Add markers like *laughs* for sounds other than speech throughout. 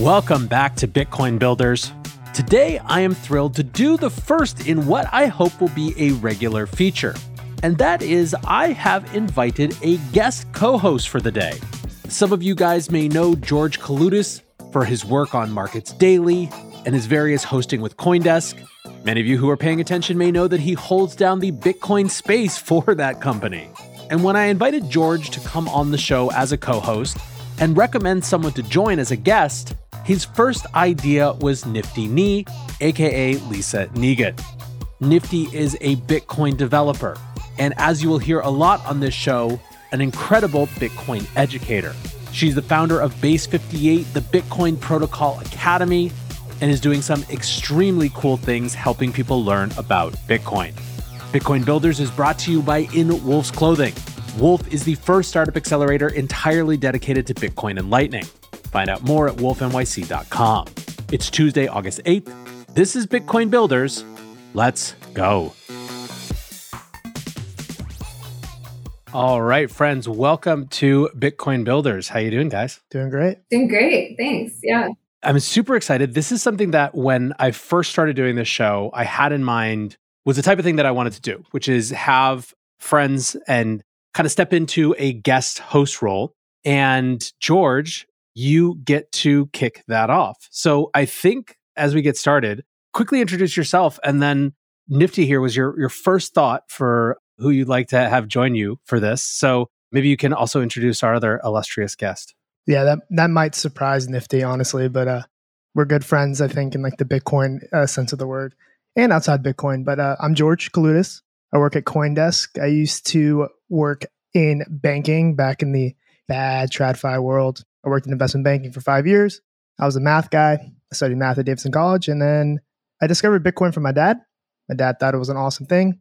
Welcome back to Bitcoin Builders. Today, I am thrilled to do the first in what I hope will be a regular feature. And that is, I have invited a guest co host for the day. Some of you guys may know George Kaloudis for his work on Markets Daily and his various hosting with Coindesk. Many of you who are paying attention may know that he holds down the Bitcoin space *laughs* for that company. And when I invited George to come on the show as a co host and recommend someone to join as a guest, his first idea was Nifty Nei, aka Lisa Neigut. Nifty is a Bitcoin developer, and as you will hear a lot on this show, an incredible Bitcoin educator. She's the founder of Base 58, the Bitcoin Protocol Academy, and is doing some extremely cool things helping people learn about Bitcoin. Bitcoin Builders is brought to you by In Wolf's Clothing. Wolf is the first startup accelerator entirely dedicated to Bitcoin and Lightning. Find out more at wolfnyc.com. It's Tuesday, August 8th. This is Bitcoin Builders. Let's go. All right, friends, welcome to Bitcoin Builders. How you doing, guys? Doing great. Doing great. Thanks. Yeah. I'm super excited. This is something that when I first started doing this show, I had in mind was the type of thing that I wanted to do, which is have friends and kind of step into a guest host role. And George you get to kick that off. So I think as we get started, quickly introduce yourself and then Nifty here was your your first thought for who you'd like to have join you for this. So maybe you can also introduce our other illustrious guest. Yeah, that that might surprise Nifty honestly, but uh we're good friends I think in like the Bitcoin uh, sense of the word and outside Bitcoin. But uh, I'm George Kaloudis. I work at CoinDesk. I used to work in banking back in the bad TradFi world. I worked in investment banking for five years. I was a math guy. I studied math at Davidson College. And then I discovered Bitcoin from my dad. My dad thought it was an awesome thing.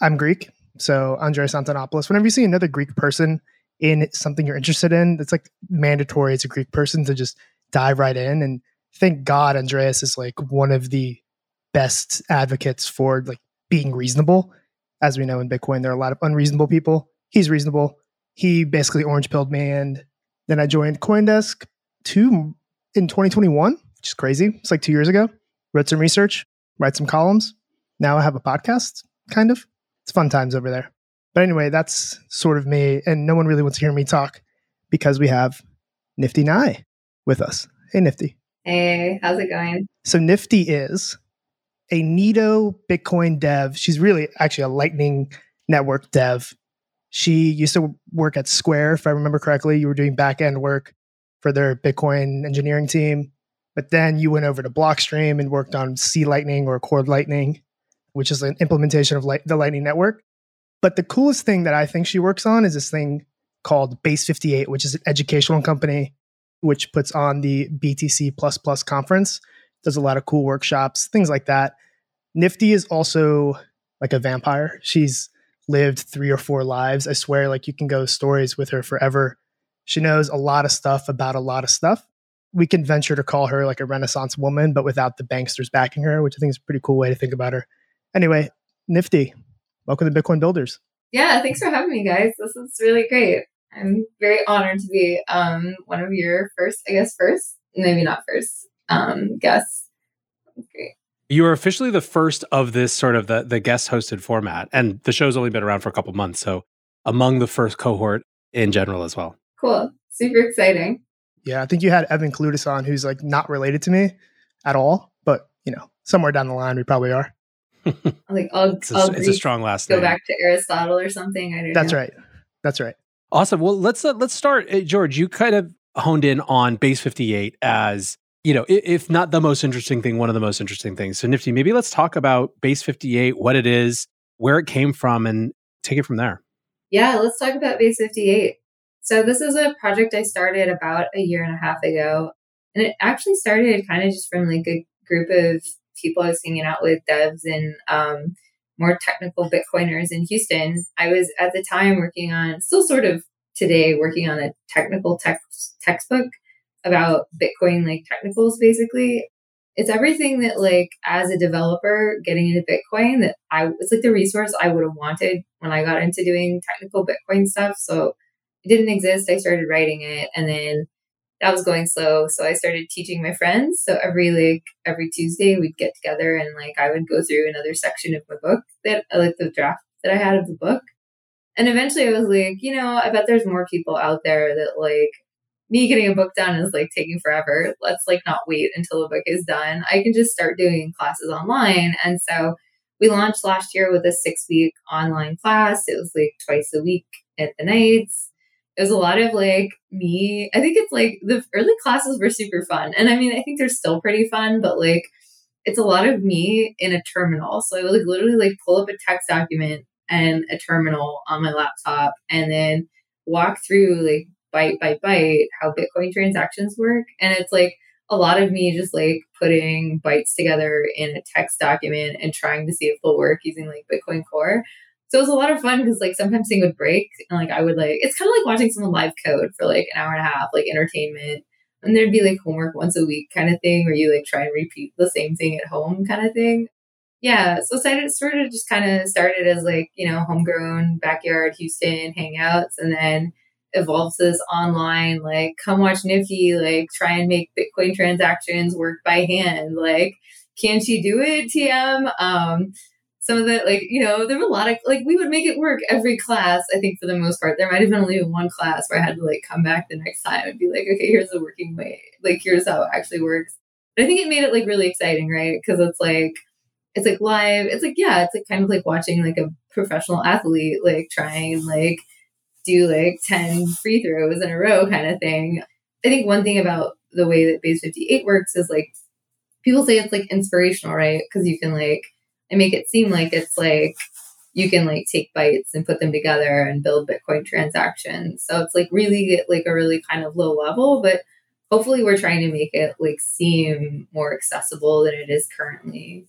I'm Greek. So Andreas Antonopoulos, whenever you see another Greek person in something you're interested in, it's like mandatory as a Greek person to just dive right in. And thank God Andreas is like one of the best advocates for like being reasonable. As we know in Bitcoin, there are a lot of unreasonable people. He's reasonable. He basically orange pilled me and then I joined CoinDesk two in 2021, which is crazy. It's like two years ago. Wrote some research, write some columns. Now I have a podcast, kind of. It's fun times over there. But anyway, that's sort of me. And no one really wants to hear me talk because we have Nifty Nei with us. Hey, Nifty. Hey, how's it going? So, Nifty is a Nito Bitcoin dev. She's really actually a Lightning Network dev she used to work at Square, if I remember correctly. You were doing back end work for their Bitcoin engineering team. But then you went over to Blockstream and worked on C Lightning or Core Lightning, which is an implementation of light, the Lightning Network. But the coolest thing that I think she works on is this thing called Base 58, which is an educational company which puts on the BTC conference, does a lot of cool workshops, things like that. Nifty is also like a vampire. She's lived three or four lives. I swear, like you can go stories with her forever. She knows a lot of stuff about a lot of stuff. We can venture to call her like a Renaissance woman, but without the banksters backing her, which I think is a pretty cool way to think about her. Anyway, Nifty, welcome to Bitcoin Builders. Yeah, thanks for having me, guys. This is really great. I'm very honored to be um, one of your first, I guess, first, maybe not first um, guests. Great. You are officially the first of this sort of the, the guest hosted format. And the show's only been around for a couple months. So among the first cohort in general as well. Cool. Super exciting. Yeah, I think you had Evan Kaloudis on, who's like not related to me at all, but you know, somewhere down the line we probably are. *laughs* like I'll, it's, a, I'll it's a strong last go name. back to Aristotle or something. I don't That's know. right. That's right. Awesome. Well, let's uh, let's start, uh, George. You kind of honed in on Base 58 as you know, if not the most interesting thing, one of the most interesting things. So, Nifty, maybe let's talk about Base 58, what it is, where it came from, and take it from there. Yeah, let's talk about Base 58. So, this is a project I started about a year and a half ago. And it actually started kind of just from like a group of people I was hanging out with, devs and um, more technical Bitcoiners in Houston. I was at the time working on, still sort of today, working on a technical text, textbook about Bitcoin like technicals basically. It's everything that like as a developer getting into Bitcoin that I it's like the resource I would have wanted when I got into doing technical Bitcoin stuff. So it didn't exist. I started writing it and then that was going slow. So I started teaching my friends. So every like every Tuesday we'd get together and like I would go through another section of my book that uh, like the draft that I had of the book. And eventually I was like, you know, I bet there's more people out there that like me getting a book done is like taking forever. Let's like not wait until the book is done. I can just start doing classes online. And so we launched last year with a six week online class. It was like twice a week at the nights. It was a lot of like me. I think it's like the early classes were super fun. And I mean, I think they're still pretty fun, but like it's a lot of me in a terminal. So I would like literally like pull up a text document and a terminal on my laptop and then walk through like byte by byte how Bitcoin transactions work. And it's like a lot of me just like putting bytes together in a text document and trying to see if they'll work using like Bitcoin Core. So it was a lot of fun because like sometimes things would break and like I would like it's kind of like watching someone live code for like an hour and a half, like entertainment. And there'd be like homework once a week kind of thing where you like try and repeat the same thing at home kind of thing. Yeah. So it sort of just kind of started as like, you know, homegrown backyard Houston hangouts and then evolves this online, like come watch Nifty, like try and make Bitcoin transactions work by hand. Like, can she do it, TM? Um, some of the like you know there were a lot of like we would make it work every class i think for the most part there might have been only one class where i had to like come back the next time and be like okay here's the working way like here's how it actually works but i think it made it like really exciting right because it's like it's like live it's like yeah it's like kind of like watching like a professional athlete like trying like do like 10 free throws in a row kind of thing i think one thing about the way that base 58 works is like people say it's like inspirational right because you can like and make it seem like it's like you can like take bytes and put them together and build Bitcoin transactions. So it's like really like a really kind of low level, but hopefully we're trying to make it like seem more accessible than it is currently.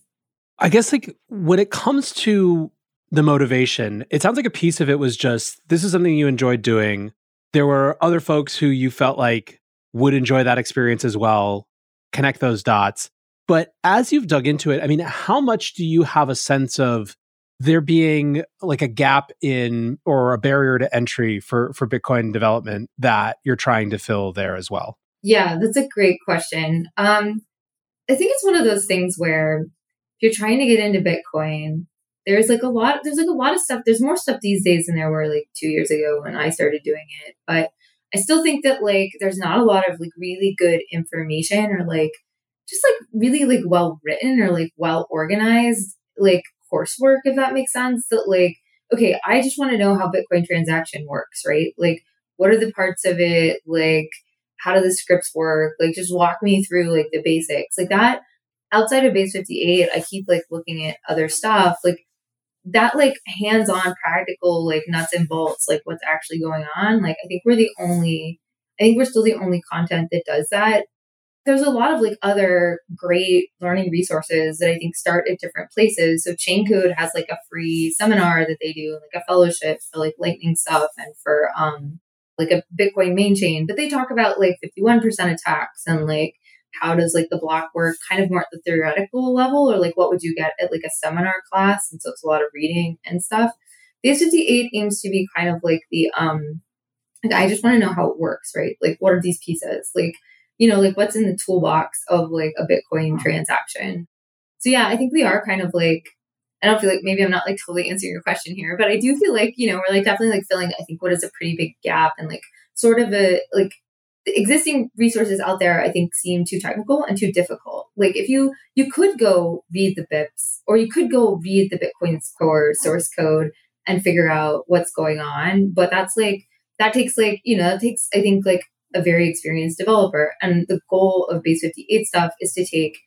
I guess like when it comes to the motivation, it sounds like a piece of it was just this is something you enjoyed doing. There were other folks who you felt like would enjoy that experience as well. Connect those dots. But as you've dug into it, I mean, how much do you have a sense of there being like a gap in or a barrier to entry for for Bitcoin development that you're trying to fill there as well? Yeah, that's a great question. Um, I think it's one of those things where if you're trying to get into Bitcoin, there's like a lot there's like a lot of stuff there's more stuff these days than there were like two years ago when i started doing it but i still think that like there's not a lot of like really good information or like just like really like well written or like well organized like coursework if that makes sense that like okay i just want to know how bitcoin transaction works right? Like what are the parts of it? Like how do the scripts work? Like just walk me through like the basics. Like that outside of base 58 i keep like looking at other stuff like that like hands-on practical like nuts and bolts like what's actually going on like i think we're the only i think we're still the only content that does that there's a lot of like other great learning resources that I think start at different places. So Chaincode has like a free seminar that they do, like a fellowship for like lightning stuff and for um like a Bitcoin main chain. But they talk about like 51% attacks and like how does like the block work kind of more at the theoretical level or like what would you get at like a seminar class? And so it's a lot of reading and stuff. Base 58 aims to be kind of like the um like I just want to know how it works, right? Like what are these pieces? Like you know, like what's in the toolbox of like a Bitcoin transaction. So yeah, I think we are kind of like, I don't feel like maybe I'm not like totally answering your question here, but I do feel like, you know, we're like definitely like filling, I think what is a pretty big gap and like sort of a like the existing resources out there, I think seem too technical and too difficult. Like if you, you could go read the BIPs or you could go read the Bitcoin core source code and figure out what's going on. But that's like, that takes like, you know, that takes, I think like a very experienced developer. And the goal of Base 58 stuff is to take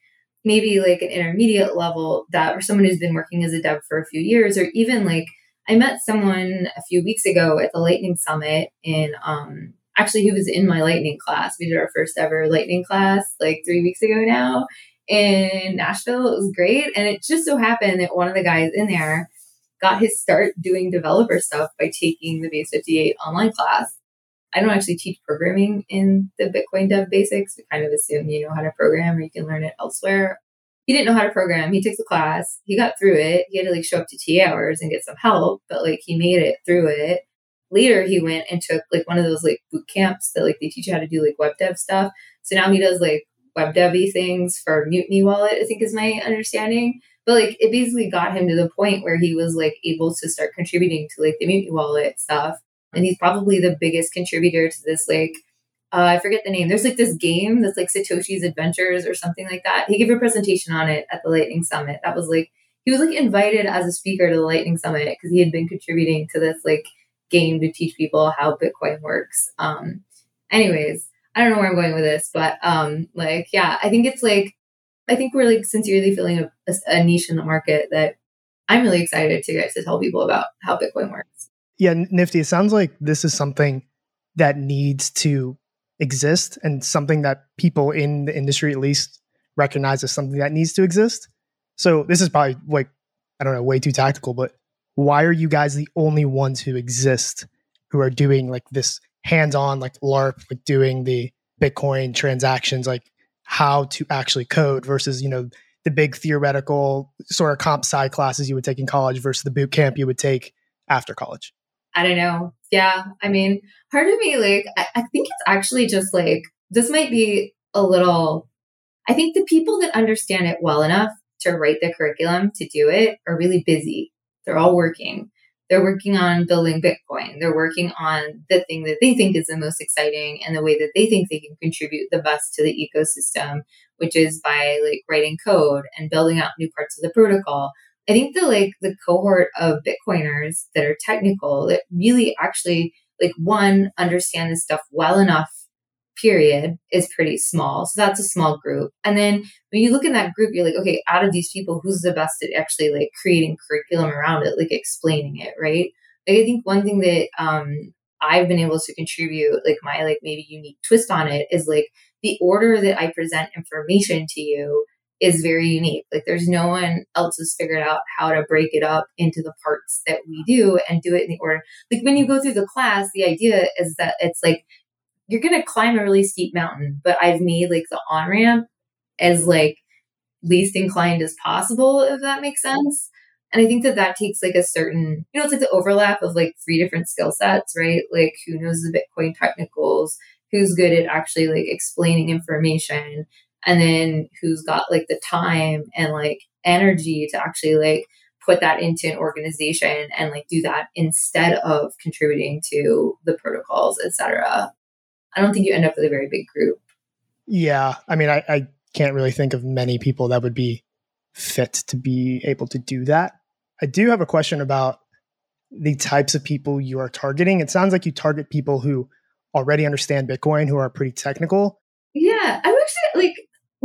maybe like an intermediate level that or someone who's been working as a dev for a few years, or even like I met someone a few weeks ago at the Lightning Summit in um actually he was in my lightning class. We did our first ever lightning class like three weeks ago now in Nashville. It was great. And it just so happened that one of the guys in there got his start doing developer stuff by taking the Base 58 online class. I don't actually teach programming in the Bitcoin Dev Basics. We kind of assume you know how to program or you can learn it elsewhere. He didn't know how to program. He took the class. He got through it. He had to like show up to TA hours and get some help, but like he made it through it. Later he went and took like one of those like boot camps that like they teach you how to do like web dev stuff. So now he does like web devy things for Mutiny Wallet, I think is my understanding. But like it basically got him to the point where he was like able to start contributing to like the Mutiny Wallet stuff. And he's probably the biggest contributor to this like uh, I forget the name. There's like this game that's like Satoshi's Adventures or something like that. He gave a presentation on it at the Lightning Summit. That was like he was like invited as a speaker to the Lightning Summit because he had been contributing to this like game to teach people how Bitcoin works. Um, anyways, I don't know where I'm going with this, but um, like yeah, I think it's like I think we're like sincerely filling a, a, a niche in the market that I'm really excited to get to tell people about how Bitcoin works. Yeah, Nifty. It sounds like this is something that needs to exist and something that people in the industry at least recognize as something that needs to exist. So this is probably like I don't know, way too tactical, but why are you guys the only ones who exist who are doing like this hands-on like LARP, like doing the Bitcoin transactions, like how to actually code versus, you know, the big theoretical sort of comp sci classes you would take in college versus the boot camp you would take after college? I don't know. Yeah. I mean, part of me, like, I, I think it's actually just like, this might be a little, I think the people that understand it well enough to write the curriculum to do it are really busy. They're all working. They're working on building Bitcoin. They're working on the thing that they think is the most exciting and the way that they think they can contribute the best to the ecosystem, which is by like writing code and building out new parts of the protocol I think the like the cohort of Bitcoiners that are technical that really actually like one understand this stuff well enough period is pretty small. So that's a small group. And then when you look in that group, you're like, okay, out of these people, who's the best at actually like creating curriculum around it, like explaining it, right? Like I think one thing that um I've been able to contribute, like my like maybe unique twist on it is like the order that I present information to you is very unique. Like there's no one else has figured out how to break it up into the parts that we do and do it in the order. Like when you go through the class, the idea is that it's like you're going to climb a really steep mountain, but I've made like the on ramp as like least inclined as possible, if that makes sense. And I think that that takes like a certain, you know, it's like the overlap of like three different skill sets, right? Like who knows the Bitcoin technicals, who's good at actually like explaining information, and then who's got like the time and like energy to actually like put that into an organization and like do that instead of contributing to the protocols etc i don't think you end up with a very big group yeah i mean I, I can't really think of many people that would be fit to be able to do that i do have a question about the types of people you are targeting it sounds like you target people who already understand bitcoin who are pretty technical yeah i'm actually like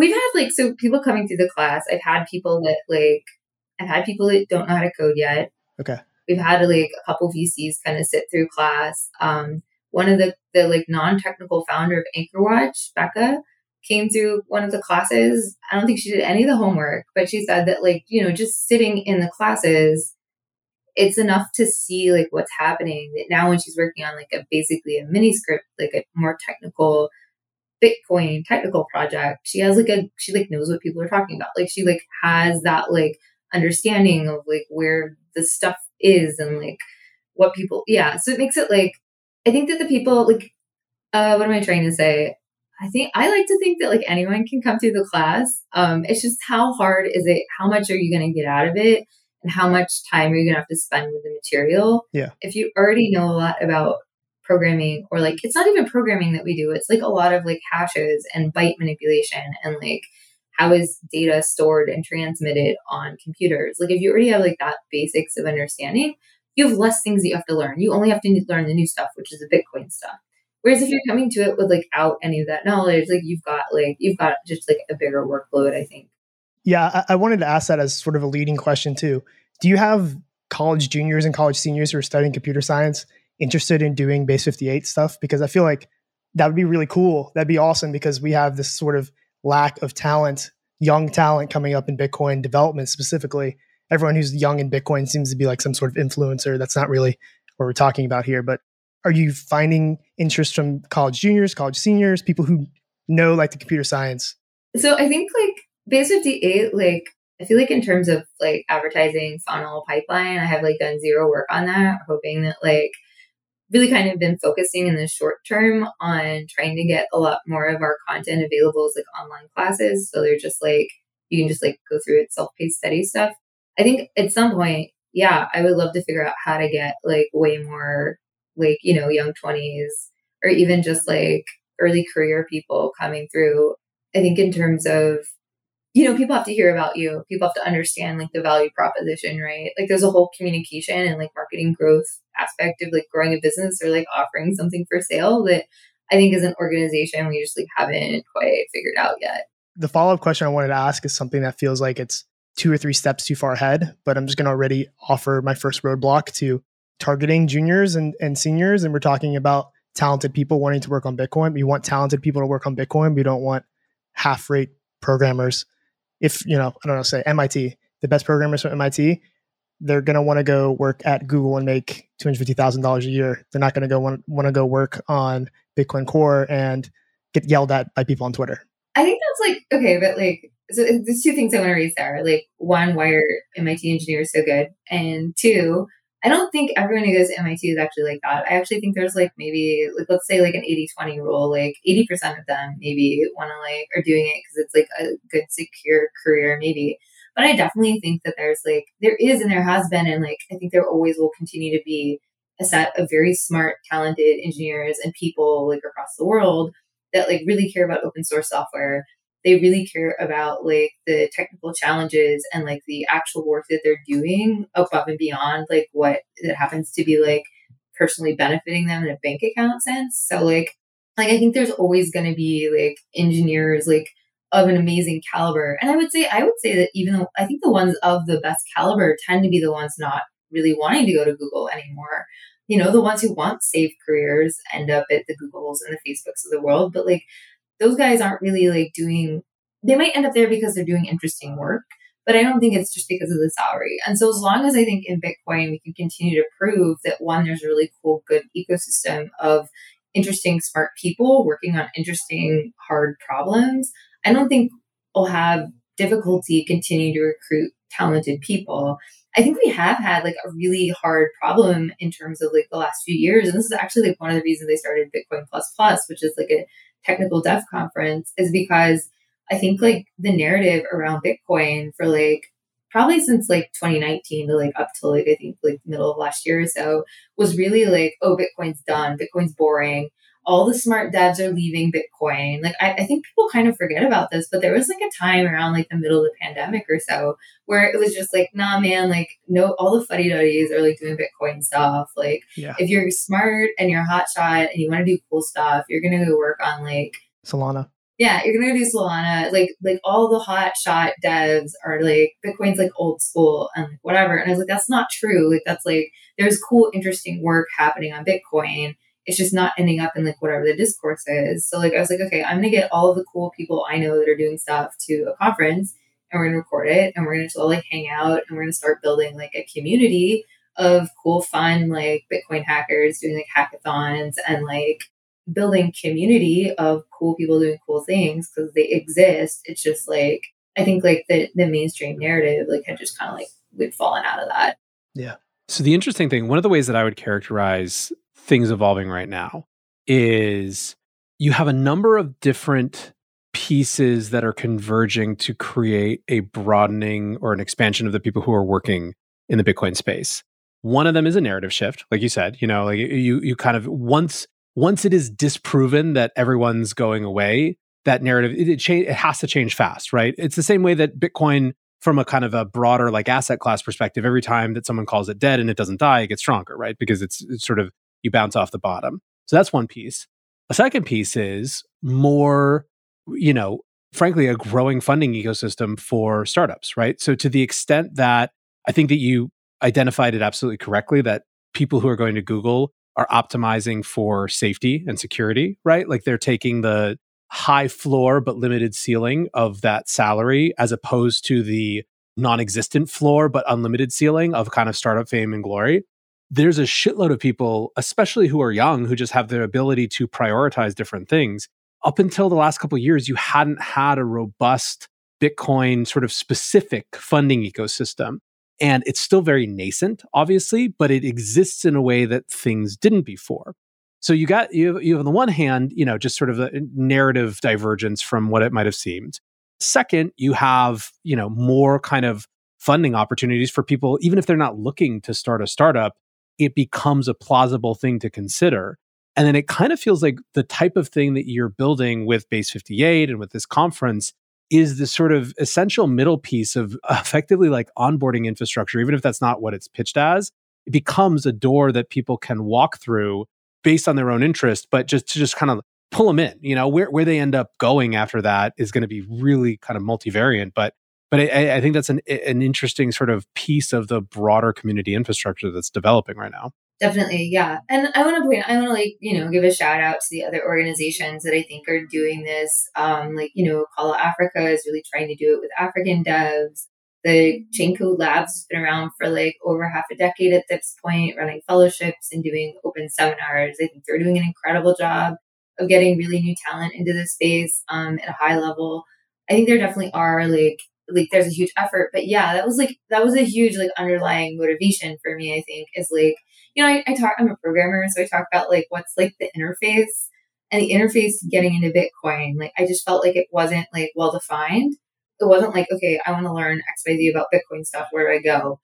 we've had like so people coming through the class. I've had people that like I've had people that don't know how to code yet. Okay. We've had like a couple VCs kind of sit through class. Um, one of the the like non-technical founder of Anchor Watch, Becca, came through one of the classes. I don't think she did any of the homework, but she said that like, you know, just sitting in the classes, it's enough to see like what's happening. That now when she's working on like a basically a Miniscript, like a more technical Bitcoin technical project, she has like a she like knows what people are talking about. Like she like has that like understanding of like where the stuff is and like what people yeah. So it makes it like I think that the people like uh what am I trying to say? I think I like to think that like anyone can come through the class. Um it's just how hard is it? How much are you gonna get out of it? And how much time are you gonna have to spend with the material? Yeah. If you already know a lot about programming or like it's not even programming that we do it's like a lot of like hashes and byte manipulation and like how is data stored and transmitted on computers like if you already have like that basics of understanding you have less things that you have to learn. You only have to learn the new stuff which is the bitcoin stuff. Whereas if you're coming to it with like out any of that knowledge like you've got like you've got just like a bigger workload i think. Yeah I, I wanted to ask that as sort of a leading question too. Do you have college juniors and college seniors who are studying computer science interested in doing base 58 stuff? Because I feel like that would be really cool. That'd be awesome because we have this sort of lack of talent, young talent coming up in Bitcoin development specifically. Everyone who's young in Bitcoin seems to be like some sort of influencer. That's not really what we're talking about here. But are you finding interest from college juniors, college seniors, people who know like the computer science? So I think like base 58, like I feel like in terms of like advertising funnel pipeline, I have like done zero work on that, hoping that like really kind of been focusing in the short term on trying to get a lot more of our content available as like online classes. So they're just like, you can just like go through it, self paced study stuff. I think at some point, yeah, I would love to figure out how to get like way more like, you know, young 20s or even just like early career people coming through. I think in terms of you know, people have to hear about you. People have to understand like the value proposition, right? Like there's a whole communication and like marketing growth aspect of like growing a business or like offering something for sale that I think as an organization we just like haven't quite figured out yet. The follow up question I wanted to ask is something that feels like it's two or three steps too far ahead, but I'm just going to already offer my first roadblock to targeting juniors and, and seniors. And we're talking about talented people wanting to work on Bitcoin. We want talented people to work on Bitcoin. We don't want half rate programmers if you know, I don't know, say MIT, the best programmers from MIT, they're going to want to go work at Google and make two hundred fifty thousand dollars a year. They're not going to go want want to go work on Bitcoin Core and get yelled at by people on Twitter. I think that's like okay, but like so there's two things I want to raise there. Like one, why are MIT engineers so good? And two, I don't think everyone who goes to MIT is actually like that. I actually think there's like maybe like let's say like an 80-20 rule, like 80% of them maybe want to like are doing it because it's like a good secure career maybe. But I definitely think that there's like there is and there has been and like I think there always will continue to be a set of very smart, talented engineers and people like across the world that like really care about open source software they really care about like the technical challenges and like the actual work that they're doing above and beyond like what that happens to be like personally benefiting them in a bank account sense. So like like I think there's always going to be like engineers like of an amazing caliber. And I would say I would say that even though I think the ones of the best caliber tend to be the ones not really wanting to go to Google anymore. You know, the ones who want safe careers end up at the Googles and the Facebooks of the world, but like those guys aren't really like doing they might end up there because they're doing interesting work but i don't think it's just because of the salary and so as long as i think in bitcoin we can continue to prove that one there's a really cool good ecosystem of interesting smart people working on interesting hard problems i don't think we'll have difficulty continuing to recruit talented people I think we have had like a really hard problem in terms of like the last few years. And this is actually like one of the reasons they started Bitcoin Plus Plus, which is like a technical dev conference is because I think like the narrative around Bitcoin for like probably since like 2019 to like up to like I think like middle of last year or so was really like, oh, Bitcoin's done, Bitcoin's boring all the smart devs are leaving Bitcoin. Like I, I, think people kind of forget about this, but there was like a time around like the middle of the pandemic or so where it was just like, nah, man, like no, all the fuddy duddies are like doing Bitcoin stuff. Like yeah. if you're smart and you're hot shot and you want to do cool stuff, you're gonna go work on like Solana. Yeah, you're gonna do Solana. Like like all the hot shot devs are like Bitcoin's like old school and like whatever. And I was like, that's not true. Like that's like there's cool, interesting work happening on Bitcoin it's just not ending up in like whatever the discourse is. So like I was like, okay, I'm gonna get all the cool people I know that are doing stuff to a conference and we're gonna record it and we're gonna just all like hang out and we're gonna start building like a community of cool, fun like Bitcoin hackers doing like hackathons and like building community of cool people doing cool things because they exist. It's just like I think like the the mainstream narrative like had just kind of like we'd fallen out of that. Yeah. So the interesting thing, one of the ways that I would characterize things evolving right now is you have a number of different pieces that are converging to create a broadening or an expansion of the people who are working in the Bitcoin space. One of them is a narrative shift, like you said. You know, like you you kind of once once it is disproven that everyone's going away, that narrative it, it change it has to change fast, right? It's the same way that Bitcoin from a kind of a broader like asset class perspective, every time that someone calls it dead and it doesn't die, it gets stronger, right? Because it's, it's sort of you bounce off the bottom. So that's one piece. A second piece is more, you know, frankly, a growing funding ecosystem for startups, right? So to the extent that I think that you identified it absolutely correctly that people who are going to Google are optimizing for safety and security, right? Like they're taking the high floor but limited ceiling of that salary as opposed to the non-existent floor but unlimited ceiling of kind of startup fame and glory there's a shitload of people, especially who are young, who just have the ability to prioritize different things. Up until the last couple years, you hadn't had a robust Bitcoin sort of specific funding ecosystem. And it's still very nascent, obviously, but it exists in a way that things didn't before. So you got you you have on the one hand, you know, just sort of a narrative divergence from what it might have seemed. Second, you have, you know, more kind of funding opportunities for people even if they're not looking to start a startup, it becomes a plausible thing to consider. And then it kind of feels like the type of thing that you're building with Base 58 and with this conference is the sort of essential middle piece of *laughs* effectively like onboarding infrastructure, even if that's not what it's pitched as. It becomes a door that people can walk through based on their own interest, but just to just kind of pull them in. You know, where where they end up going after that is going to be really kind of multivariant. But but I, I think that's an an interesting sort of piece of the broader community infrastructure that's developing right now. Definitely, yeah. And I want to point, I want to like, you know, give a shout out to the other organizations that I think are doing this. Um, like, you know, Qala Africa is really trying to do it with African devs. The Code Labs has been around for like over half a decade at this point, running fellowships and doing open seminars. I think they're doing an incredible job of getting really new talent into the space um, at a high level. I think there definitely are like like there's a huge effort, but yeah, that was like that was a huge like underlying motivation for me. I think is like you know, I, I talk, I'm a programmer, so I talk about like what's like the interface and the interface getting into Bitcoin. Like, I just felt like it wasn't like well defined. It wasn't like, okay, I want to learn XYZ about Bitcoin stuff. Where do I go?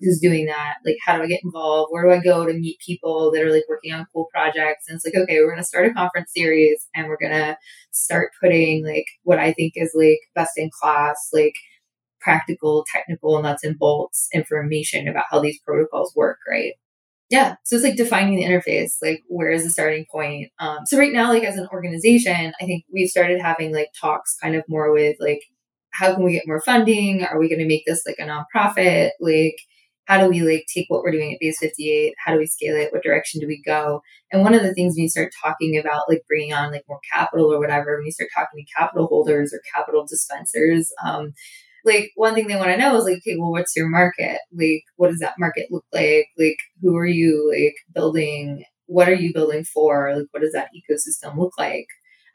Who's doing that? Like, how do I get involved? Where do I go to meet people that are like working on cool projects? And it's like, okay, we're going to start a conference series and we're going to start putting like what I think is like best in class, like practical, technical nuts and bolts information about how these protocols work, right? yeah so it's like defining the interface like where is the starting point um, so right now like as an organization i think we've started having like talks kind of more with like how can we get more funding? Are we going to make this like a nonprofit? Like how do we like take what we're doing at base 58 how do we scale it? What direction do we go? And one of the things when you start talking about like bringing on like more capital or whatever when you start talking to capital holders or capital dispensers um, like one thing they want to know is like, okay, well, what's your market? Like, what does that market look like? Like, who are you like building? What are you building for? Like, what does that ecosystem look like?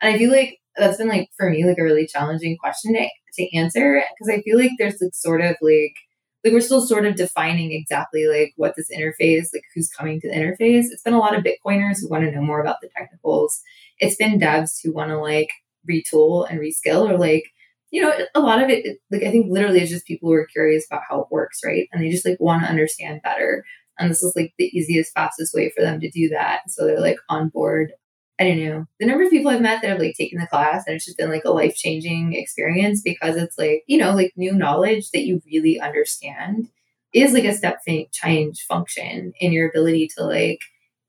And I feel like that's been like for me like a really challenging question to, to answer because I feel like there's like sort of like like we're still sort of defining exactly like what this interface like who's coming to the interface. It's been a lot of Bitcoiners who want to know more about the technicals. It's been devs who want to like retool and reskill or like you know, a lot of it, like I think literally is just people who are curious about how it works, right? And they just like want to understand better. And this is like the easiest, fastest way for them to do that. So they're like on board. I don't know. The number of people I've met that have like taken the class and it's just been like a life changing experience because it's like, you know, like new knowledge that you really understand is like a step change function in your ability to like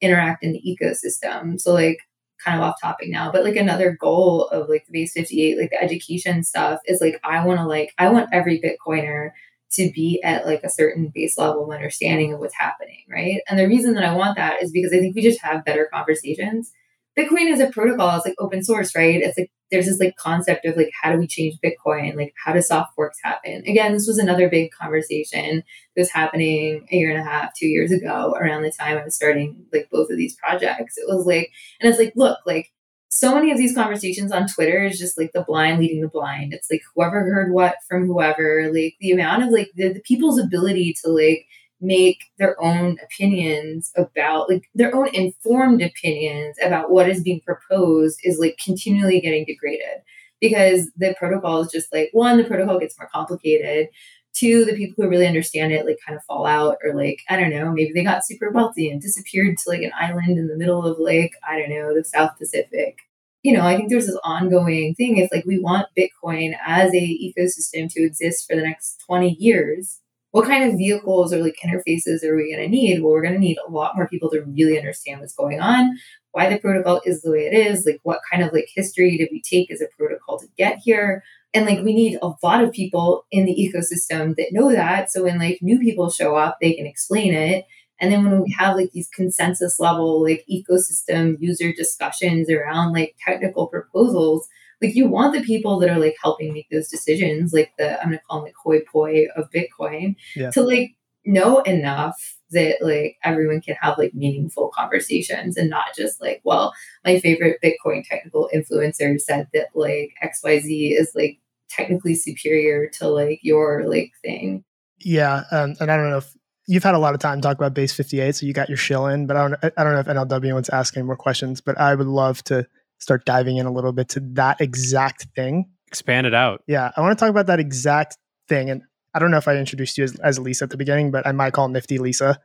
interact in the ecosystem. So like kind of off topic now, but like another goal of like the base 58, like the education stuff is like, I want to like, I want every Bitcoiner to be at like a certain base level of understanding of what's happening. Right. And the reason that I want that is because I think we just have better conversations Bitcoin is a protocol. It's like open source, right? It's like there's this like concept of like how do we change Bitcoin? Like how do soft forks happen? Again, this was another big conversation that was happening a year and a half, two years ago, around the time I was starting like both of these projects. It was like, and it's like, look, like so many of these conversations on Twitter is just like the blind leading the blind. It's like whoever heard what from whoever, like the amount of like the, the people's ability to like make their own opinions about like their own informed opinions about what is being proposed is like continually getting degraded. Because the protocol is just like one the protocol gets more complicated. Two the people who really understand it like kind of fall out or like i don't know maybe they got super wealthy and disappeared to like an island in the middle of like i don't know the south pacific. You know i think there's this ongoing thing. If like we want bitcoin as a ecosystem to exist for the next 20 years what kind of vehicles or like interfaces are we going to need? Well, we're going to need a lot more people to really understand what's going on, why the protocol is the way it is, like what kind of like history did we take as a protocol to get here? And like we need a lot of people in the ecosystem that know that. So when like new people show up, they can explain it. And then when we have like these consensus level like ecosystem user discussions around like technical proposals, like you want the people that are like helping make those decisions, like the I'm gonna call them like hoi poi of Bitcoin, yeah. to like know enough that like everyone can have like meaningful conversations and not just like, well, my favorite Bitcoin technical influencer said that like XYZ is like technically superior to like your like thing. Yeah, um, and I don't know if you've had a lot of time to talk about base 58, so you got your shill in, but I don't I don't know if NLW wants to ask any more questions, but I would love to start diving in a little bit to that exact thing. Expand it out. Yeah, I want to talk about that exact thing. And I don't know if I introduced you as, as Lisa at the beginning, but I might call Nifty Lisa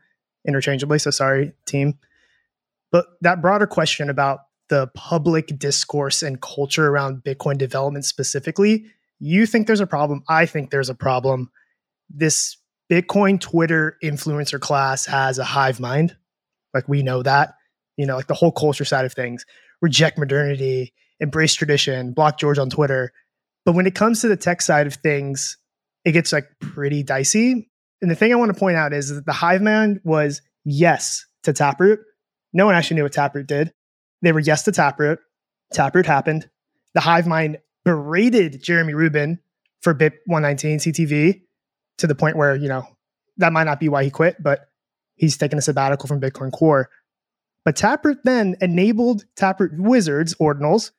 interchangeably. So sorry, team. But that broader question about the public discourse and culture around Bitcoin development specifically, you think there's a problem. I think there's a problem. This Bitcoin Twitter influencer class has a hive mind. Like we know that, you know, like the whole culture side of things, reject modernity, embrace tradition, block George on Twitter. But when it comes to the tech side of things, it gets like pretty dicey. And the thing I want to point out is that the hive mind was yes to Taproot. No one actually knew what Taproot did. They were yes to Taproot. Taproot happened. The hive mind berated Jeremy Rubin for BIP 119 CTV to the point where, you know, that might not be why he quit, but he's taken a sabbatical from Bitcoin Core. But Taproot then enabled Taproot Wizards ordinals,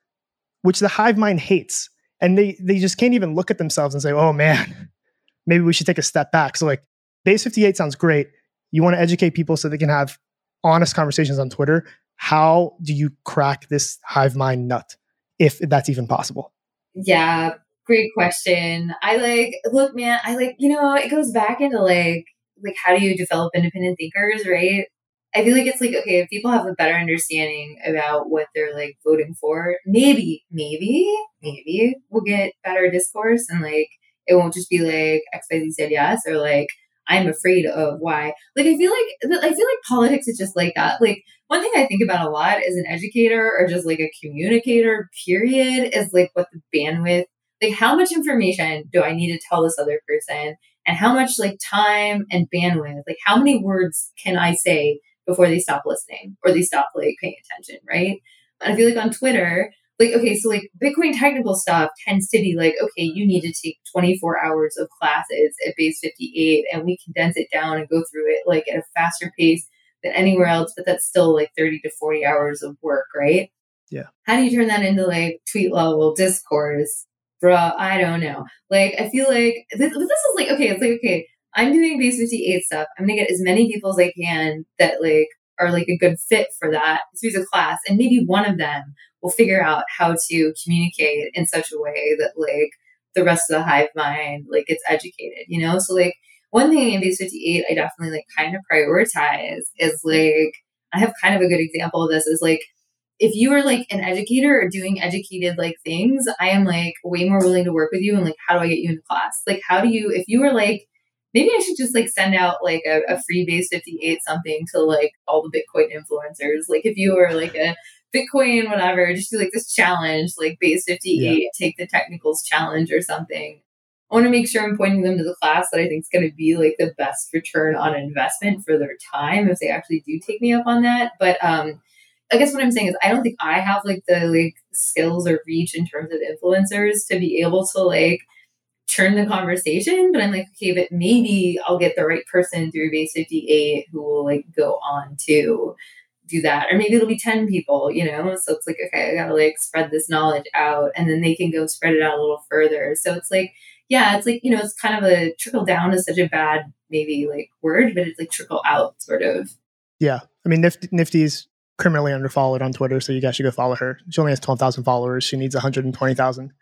which the hive mind hates. And they they just can't even look at themselves and say, oh man, *laughs* maybe we should take a step back. So like base 58 sounds great. You want to educate people so they can have honest conversations on Twitter. How do you crack this hive mind nut if that's even possible? Yeah, great question. I like look, man, I like, you know, it goes back into like like how do you develop independent thinkers, right? I feel like it's like, okay, if people have a better understanding about what they're like voting for, maybe, maybe, maybe we'll get better discourse and like it won't just be like XYZ said yes or like I'm afraid of why. Like I feel like I feel like politics is just like that. Like one thing I think about a lot as an educator or just like a communicator, period, is like what the bandwidth, like how much information do I need to tell this other person? And how much like time and bandwidth, like how many words can I say before they stop listening or they stop like paying attention, right? And I feel like on Twitter, like okay, so like Bitcoin technical stuff tends to be like, okay, you need to take 24 hours of classes at base 58 and we condense it down and go through it like at a faster pace than anywhere else, but that's still like 30 to 40 hours of work, right? Yeah. How do you turn that into like tweet level discourse? Bruh, I don't know. Like, I feel like this, this is like, okay, it's like, okay, I'm doing base 58 stuff. I'm gonna get as many people as I can that like are like a good fit for that piece of class. And maybe one of them will figure out how to communicate in such a way that like the rest of the hive mind like gets educated, you know? So like one thing in base 58 I definitely like kind of prioritize is like I have kind of a good example of this is like if you are like an educator or doing educated like things, I am like way more willing to work with you and like how do I get you into class? Like how do you if you are like maybe I should just like send out like a, a free base 58 something to like all the Bitcoin influencers. Like if you were like a Bitcoin, whatever, just do like this challenge, like base 58, yeah. take the technicals challenge or something. I want to make sure I'm pointing them to the class that I think is going to be like the best return on investment for their time if they actually do take me up on that. But um, I guess what I'm saying is I don't think I have like the like skills or reach in terms of influencers to be able to like turn the conversation, but I'm like, okay, but maybe I'll get the right person through base 58 who will like go on to do that. Or maybe it'll be 10 people, you know? So it's like, okay, I gotta like spread this knowledge out and then they can go spread it out a little further. So it's like, yeah, it's like, you know, it's kind of a trickle down is such a bad maybe like word, but it's like trickle out sort of. Yeah. I mean, Nifty, Nifty's criminally underfollowed on Twitter, so you guys should go follow her. She only has 12,000 followers. She needs 120,000.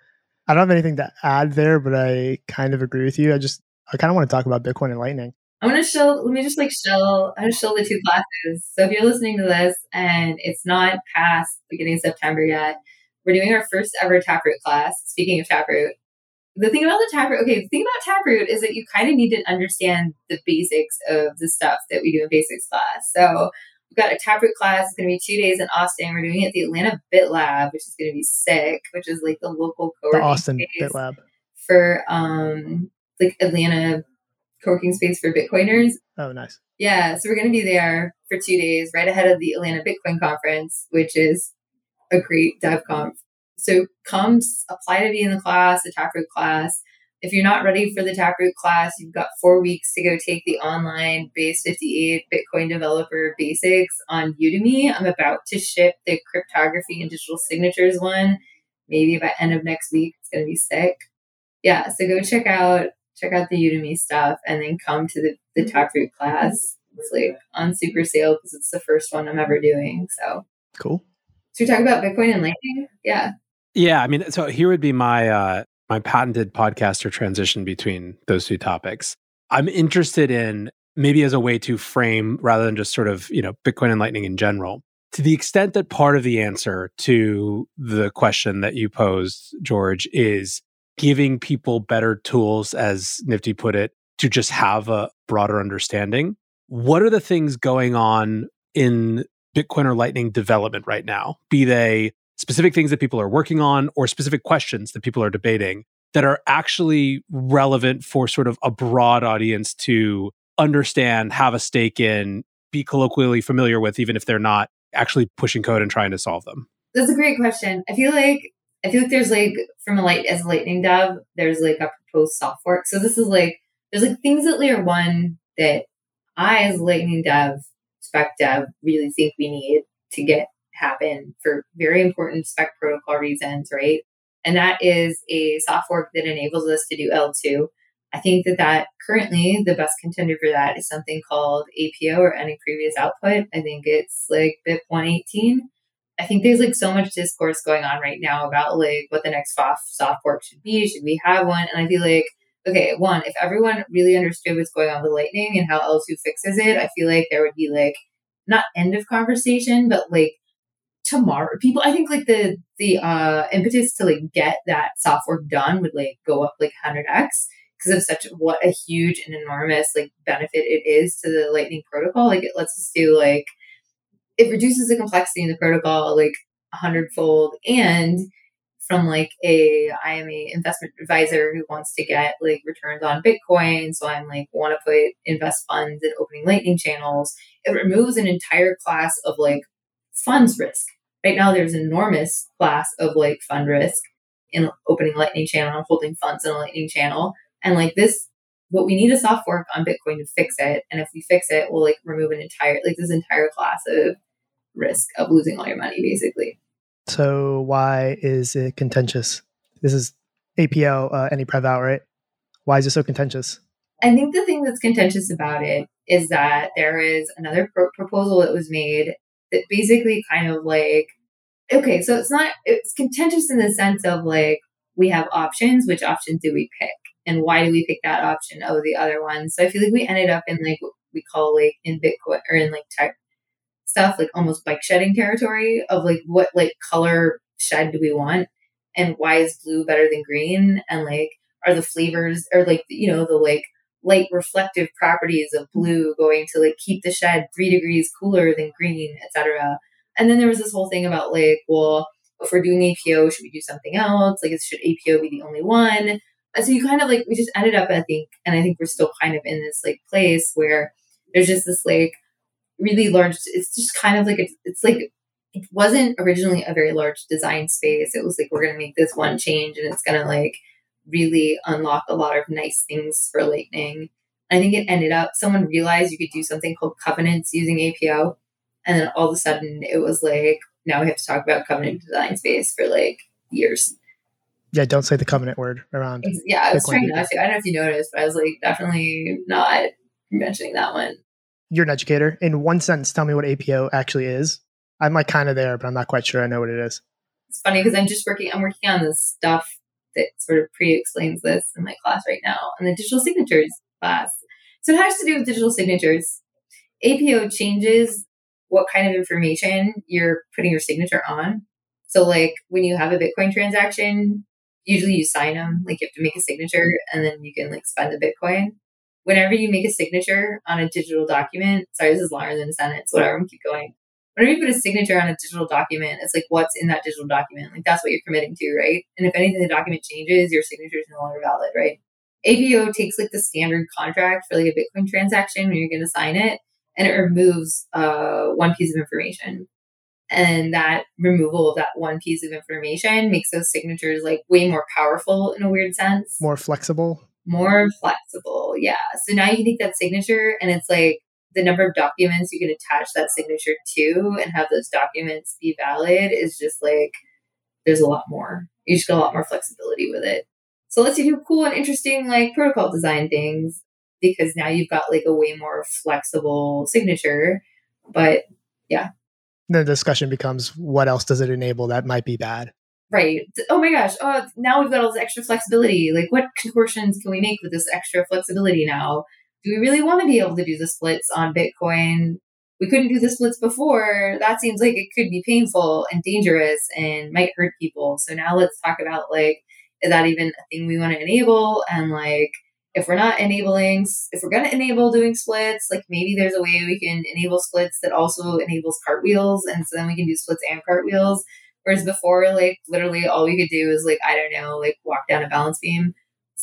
I don't have anything to add there, but I kind of agree with you. I just I kind of want to talk about Bitcoin and Lightning. I want to show. Let me just like show. I want to show the two classes. So if you're listening to this and it's not past beginning of September yet, we're doing our first ever Taproot class. Speaking of Taproot, the thing about the Taproot, okay, the thing about Taproot is that you kind of need to understand the basics of the stuff that we do in basics class. So We've got a Taproot class. It's going to be two days in Austin. We're doing it at the Atlanta Bit Lab, which is going to be sick, which is like the local co The Austin Bit Lab. For um, like Atlanta co-working space for Bitcoiners. Oh, nice. Yeah. So we're going to be there for two days right ahead of the Atlanta Bitcoin conference, which is a great dev conf. So come apply to be in the class, the Taproot class. If you're not ready for the Taproot class, you've got four weeks to go take the online Base 58 Bitcoin Developer Basics on Udemy. I'm about to ship the cryptography and digital signatures one, maybe by end of next week. It's going to be sick. Yeah, so go check out check out the Udemy stuff, and then come to the, the Taproot class. It's like on super sale because it's the first one I'm ever doing. So cool. So we talk about Bitcoin and Lightning? Yeah. Yeah. I mean, so here would be my uh my patented podcaster transition between those two topics. I'm interested in maybe as a way to frame rather than just sort of, you know, Bitcoin and Lightning in general. To the extent that part of the answer to the question that you posed, George, is giving people better tools, as Nifty put it, to just have a broader understanding. What are the things going on in Bitcoin or Lightning development right now? Be they specific things that people are working on or specific questions that people are debating that are actually relevant for sort of a broad audience to understand, have a stake in, be colloquially familiar with, even if they're not actually pushing code and trying to solve them? That's a great question. I feel like I feel like there's like from a light as a lightning dev, there's like a proposed soft fork. So this is like there's like things at layer one that I as lightning dev, spec dev, really think we need to get happen for very important spec protocol reasons, right? And that is a soft fork that enables us to do L2. I think that that currently the best contender for that is something called APO or any previous output. I think it's like BIP 118. I think there's like so much discourse going on right now about like what the next soft soft fork should be. Should we have one? And I feel like okay, one, if everyone really understood what's going on with Lightning and how L2 fixes it, I feel like there would be like not end of conversation, but like tomorrow people i think like the the uh impetus to like get that soft fork done would like go up like 100x because of such what a huge and enormous like benefit it is to the lightning protocol. Like it lets us do like it reduces the complexity in the protocol like a hundredfold and from like a i am a investment advisor who wants to get like returns on bitcoin so i'm like want to put invest funds in opening lightning channels it removes an entire class of like funds risk Right now, there's an enormous class of like fund risk in opening Lightning channel and holding funds in a Lightning channel. And like this, what we need a soft fork on Bitcoin to fix it. And if we fix it, we'll like remove an entire, like this entire class of risk of losing all your money, basically. So why is it contentious? This is APO, uh, any prev out, right? Why is it so contentious? I think the thing that's contentious about it is that there is another pro- proposal that was made that basically kind of like okay so it's not it's contentious in the sense of like we have options which option do we pick? And why do we pick that option over the other one? So i feel like we ended up in like what we call like in bitcoin or in like tech stuff like almost bike shedding territory of like what like color shed do we want? And why is blue better than green? And like are the flavors or like you know the like light reflective properties of blue going to like keep the shed three degrees cooler than green, etc. And then there was this whole thing about like, well, if we're doing APO, should we do something else? Like, should APO be the only one? And so you kind of like we just ended up, I think, and I think we're still kind of in this like place where there's just this like really large. It's just kind of like it's like it wasn't originally a very large design space. It was like we're gonna make this one change and it's gonna like really unlock a lot of nice things for Lightning. I think it ended up someone realized you could do something called covenants using APO. And then all of a sudden it was like, now we have to talk about covenant design space for like years. Yeah, don't say the covenant word around. Yeah, I was trying not to. I don't know if you noticed, but I was like definitely not mentioning that one. You're an educator. In one sentence, tell me what APO actually is. I'm like kind of there, but I'm not quite sure I know what it is. It's funny because I'm just working. I'm working on this stuff that sort of pre-explains this in my class right now in the digital signatures class. So it has to do with digital signatures. APO changes what kind of information you're putting your signature on. So like when you have a Bitcoin transaction, usually you sign them, like you have to make a signature and then you can like spend the Bitcoin. Whenever you make a signature on a digital document, sorry, this is longer than a sentence, whatever, I'm keep going whenever you put a signature on a digital document, it's like what's in that digital document. Like that's what you're committing to, right? And if anything, the document changes, your signature is no longer valid, right? APO takes like the standard contract for like a Bitcoin transaction when you're going to sign it, and it removes uh, one piece of information. And that removal of that one piece of information makes those signatures like way more powerful in a weird sense. More flexible. More flexible, yeah. So now you can take that signature and it's like the number of documents you can attach that signature to and have those documents be valid is just like there's a lot more. You just get a lot more flexibility with it. So let's you do cool and interesting like protocol design things because now you've got like a way more flexible signature. But yeah. The discussion becomes what else does it enable that might be bad? Right. Oh my gosh. Oh, now we've got all this extra flexibility. Like, what contortions can we make with this extra flexibility now? Do we really want to be able to do the splits on Bitcoin? We couldn't do the splits before. That seems like it could be painful and dangerous and might hurt people. So now let's talk about like, is that even a thing we want to enable? And like, if we're not enabling, if we're going to enable doing splits, like maybe there's a way we can enable splits that also enables cartwheels. And so then we can do splits and cartwheels Whereas before, like literally all we could do is like, I don't know, like walk down a balance beam.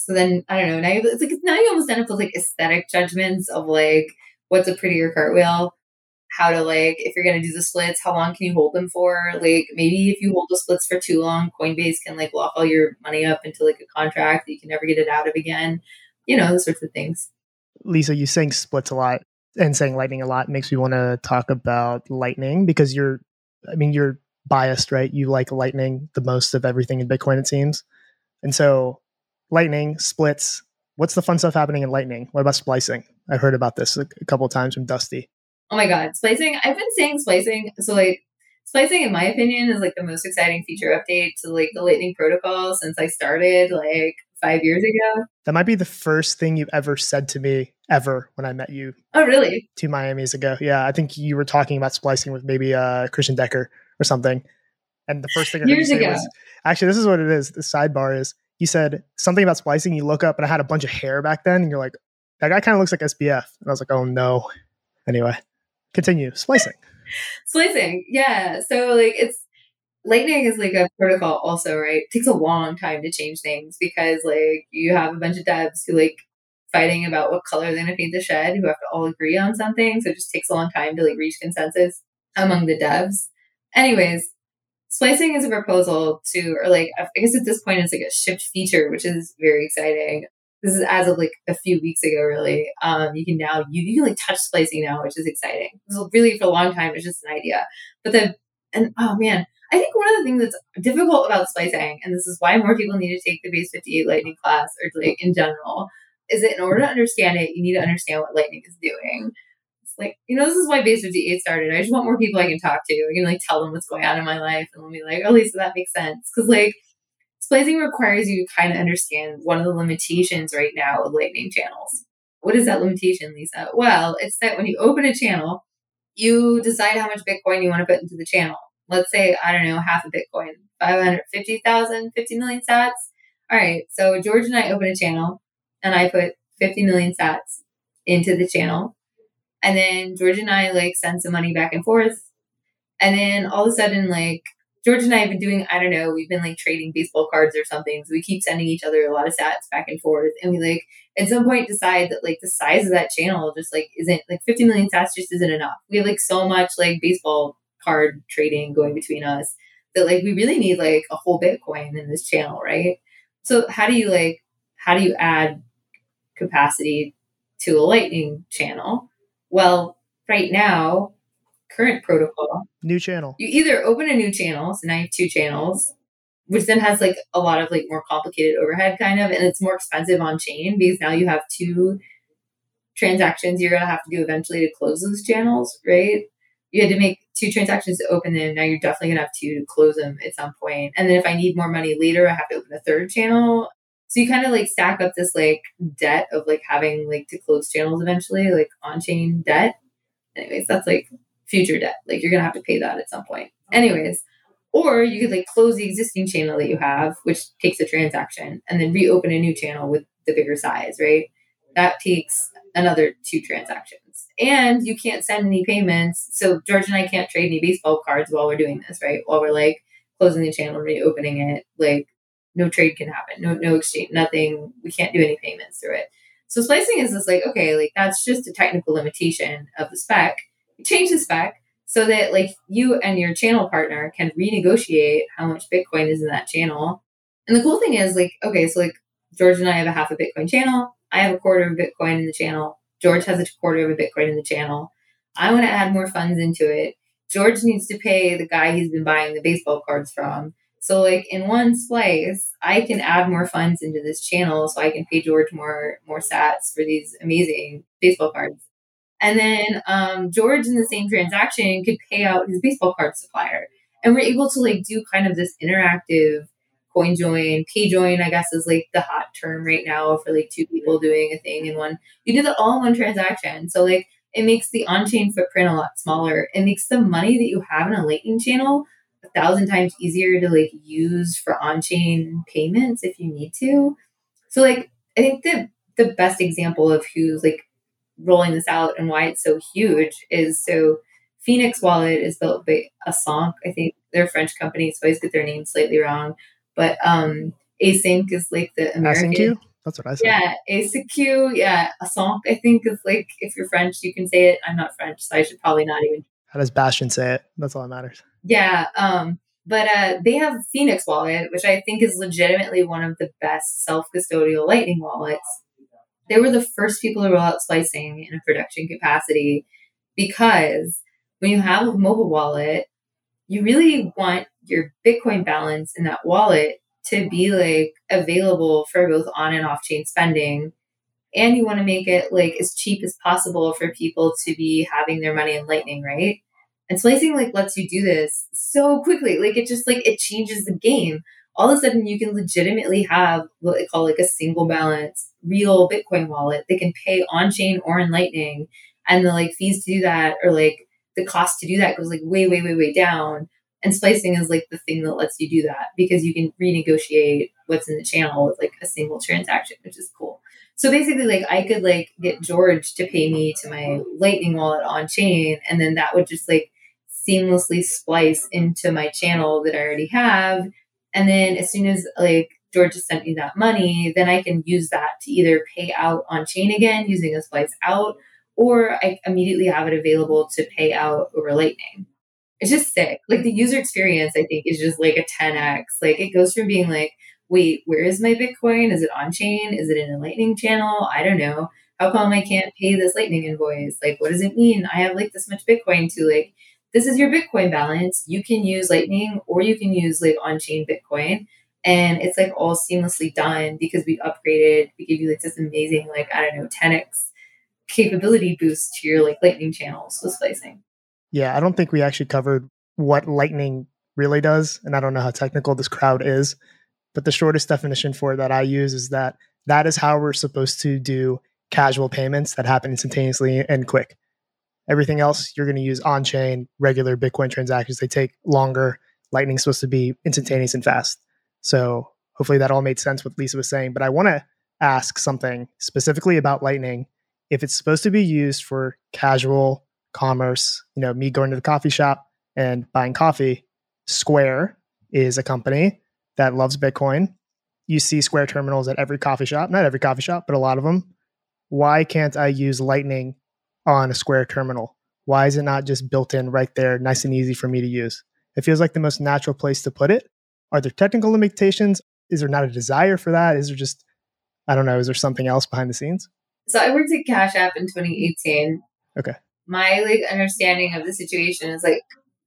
So then I don't know, now you it's like now you almost end up with like aesthetic judgments of like what's a prettier cartwheel, how to like if you're gonna do the splits, how long can you hold them for? Like maybe if you hold the splits for too long, Coinbase can like lock all your money up into like a contract that you can never get it out of again. You know, those sorts of things. Lisa, you saying splits a lot and saying lightning a lot makes me want to talk about lightning because you're I mean you're biased, right? You like Lightning the most of everything in Bitcoin, it seems. And so, Lightning splits. What's the fun stuff happening in Lightning? What about splicing? I heard about this a, a couple of times from Dusty. Oh my God, splicing. I've been saying splicing. So, like, splicing, in my opinion, is like the most exciting feature update to like the Lightning protocol since I started like five years ago. That might be the first thing you've ever said to me ever when I met you. Oh, really? Two Miami's ago. Yeah, I think you were talking about splicing with maybe uh, Christian Decker or something. And the first thing I years ago, was, actually, this is what it is. The sidebar is you said something about splicing. You look up, and I had a bunch of hair back then, and you're like, that guy kind of looks like SBF. And I was like, oh no. Anyway, continue splicing. *laughs* splicing, yeah. So like it's Lightning is like a protocol also, right? It takes a long time to change things because like you have a bunch of devs who like fighting about what color they're gonna paint the shed, who have to all agree on something. So it just takes a long time to like reach consensus among the devs. Anyways, splicing is a proposal to, or like, I guess at this point it's like a shipped feature, which is very exciting. This is as of like a few weeks ago, really. Um, you can now, you, you can like touch splicing now, which is exciting. So really for a long time, it's just an idea. But then, and oh man, I think one of the things that's difficult about splicing, and this is why more people need to take the base 58 lightning class or like in general, is that in order to understand it, you need to understand what lightning is doing like, you know, this is why Base 58 started. I just want more people I can talk to. I can like tell them what's going on in my life and they'll be like, oh, Lisa, that makes sense. Cause like splicing requires you to kind of understand one of the limitations right now of lightning channels. What is that limitation, Lisa? Well, it's that when you open a channel, you decide how much Bitcoin you want to put into the channel. Let's say, I don't know, half a Bitcoin, 550,000, 50 million sats. All right. So George and I open a channel and I put 50 million sats into the channel and then George and I like send some money back and forth. And then all of a sudden, like George and I have been doing, I don't know, we've been like trading baseball cards or something. So we keep sending each other a lot of sats back and forth. And we like at some point decide that like the size of that channel just like isn't like 50 million sats just isn't enough. We have like so much like baseball card trading going between us that like we really need like a whole Bitcoin in this channel, right? So how do you like how do you add capacity to a lightning channel? Well, right now, current protocol, new channel. You either open a new channel, so now you have two channels, which then has like a lot of like more complicated overhead kind of, and it's more expensive on chain because now you have two transactions you're gonna have to do eventually to close those channels, right? You had to make two transactions to open them. Now you're definitely gonna have to close them at some point. And then if I need more money later, I have to open a third channel. So you kind of like stack up this like debt of like having like to close channels eventually, like on chain debt. Anyways, that's like future debt. Like you're gonna have to pay that at some point. Anyways, or you could like close the existing channel that you have, which takes a transaction, and then reopen a new channel with the bigger size, right? That takes another two transactions. And you can't send any payments. So George and I can't trade any baseball cards while we're doing this, right? While we're like closing the channel, reopening it. Like no trade can happen, no no exchange, nothing. We can't do any payments through it. So splicing is just like okay, like that's just a technical limitation of the spec. Change the spec so that like you and your channel partner can renegotiate how much Bitcoin is in that channel. And the cool thing is like okay, so like George and I have a half a Bitcoin channel. I have a quarter of Bitcoin in the channel. George has a quarter of a Bitcoin in the channel. I want to add more funds into it. George needs to pay the guy he's been buying the baseball cards from So like in one splice, I can add more funds into this channel so I can pay George more more sats for these amazing baseball cards. And then um, George in the same transaction could pay out his baseball card supplier. And we're able to like do kind of this interactive coin join, pay join, I guess is like the hot term right now for like two people doing a thing in one. You do that all in one transaction. So like it makes the on-chain footprint a lot smaller. It makes the money that you have in a Lightning channel thousand times easier to like use for on-chain payments if you need to. So like I think the the best example of who's like rolling this out and why it's so huge is so Phoenix Wallet is built by ACINQ. I think they're a French company, so I always get their name slightly wrong. But um, ACINQ is like the American. ACINQ That's what I said. Yeah, ACINQ. Yeah, ACINQ. I think is like if you're French, you can say it. I'm not French, so I should probably not even. How does Bastien say it? That's all that matters. Yeah. Um, but uh, they have Phoenix Wallet, which I think is legitimately one of the best self custodial Lightning wallets. They were the first people to roll out splicing in a production capacity because when you have a mobile wallet, you really want your Bitcoin balance in that wallet to be like available for both on and off chain spending. And you want to make it like as cheap as possible for people to be having their money in Lightning, right? And splicing like lets you do this so quickly. Like it just like it changes the game. All of a sudden you can legitimately have what they call like a single balance real Bitcoin wallet. They can pay on chain or in Lightning. And the like fees to do that or like the cost to do that goes like way, way, way, way down. And splicing is like the thing that lets you do that because you can renegotiate what's in the channel with like a single transaction, which is cool. So basically, like I could like get George to pay me to my Lightning wallet on chain, and then that would just like seamlessly splice into my channel that I already have. And then as soon as like George has sent me that money, then I can use that to either pay out on chain again using a splice out, or I immediately have it available to pay out over Lightning it's just sick. Like the user experience, I think, is just like a 10x. Like it goes from being like, wait, where is my Bitcoin? Is it on chain? Is it in a Lightning channel? I don't know. How come I can't pay this Lightning invoice? Like, what does it mean? I have like this much Bitcoin to like, this is your Bitcoin balance. You can use Lightning or you can use like on chain Bitcoin. And it's like all seamlessly done because we upgraded. We give you like this amazing, like, I don't know, 10x capability boost to your like Lightning channels with splicing. Yeah, I don't think we actually covered what Lightning really does, and I don't know how technical this crowd is, but the shortest definition for that I use is that that is how we're supposed to do casual payments that happen instantaneously and quick. Everything else you're going to use on chain, regular Bitcoin transactions, they take longer. Lightning's supposed to be instantaneous and fast. So hopefully that all made sense what Lisa was saying. But I want to ask something specifically about Lightning. If it's supposed to be used for casual commerce, you know, me going to the coffee shop and buying coffee. Square is a company that loves Bitcoin. You see Square terminals at every coffee shop, not every coffee shop, but a lot of them. Why can't I use Lightning on a Square terminal? Why is it not just built in right there, nice and easy for me to use? It feels like the most natural place to put it. Are there technical limitations? Is there not a desire for that? Is there just, I don't know, is there something else behind the scenes? So I worked at Cash App in 2018. Okay my like understanding of the situation is like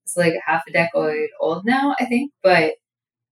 it's like half a decade old now, I think, but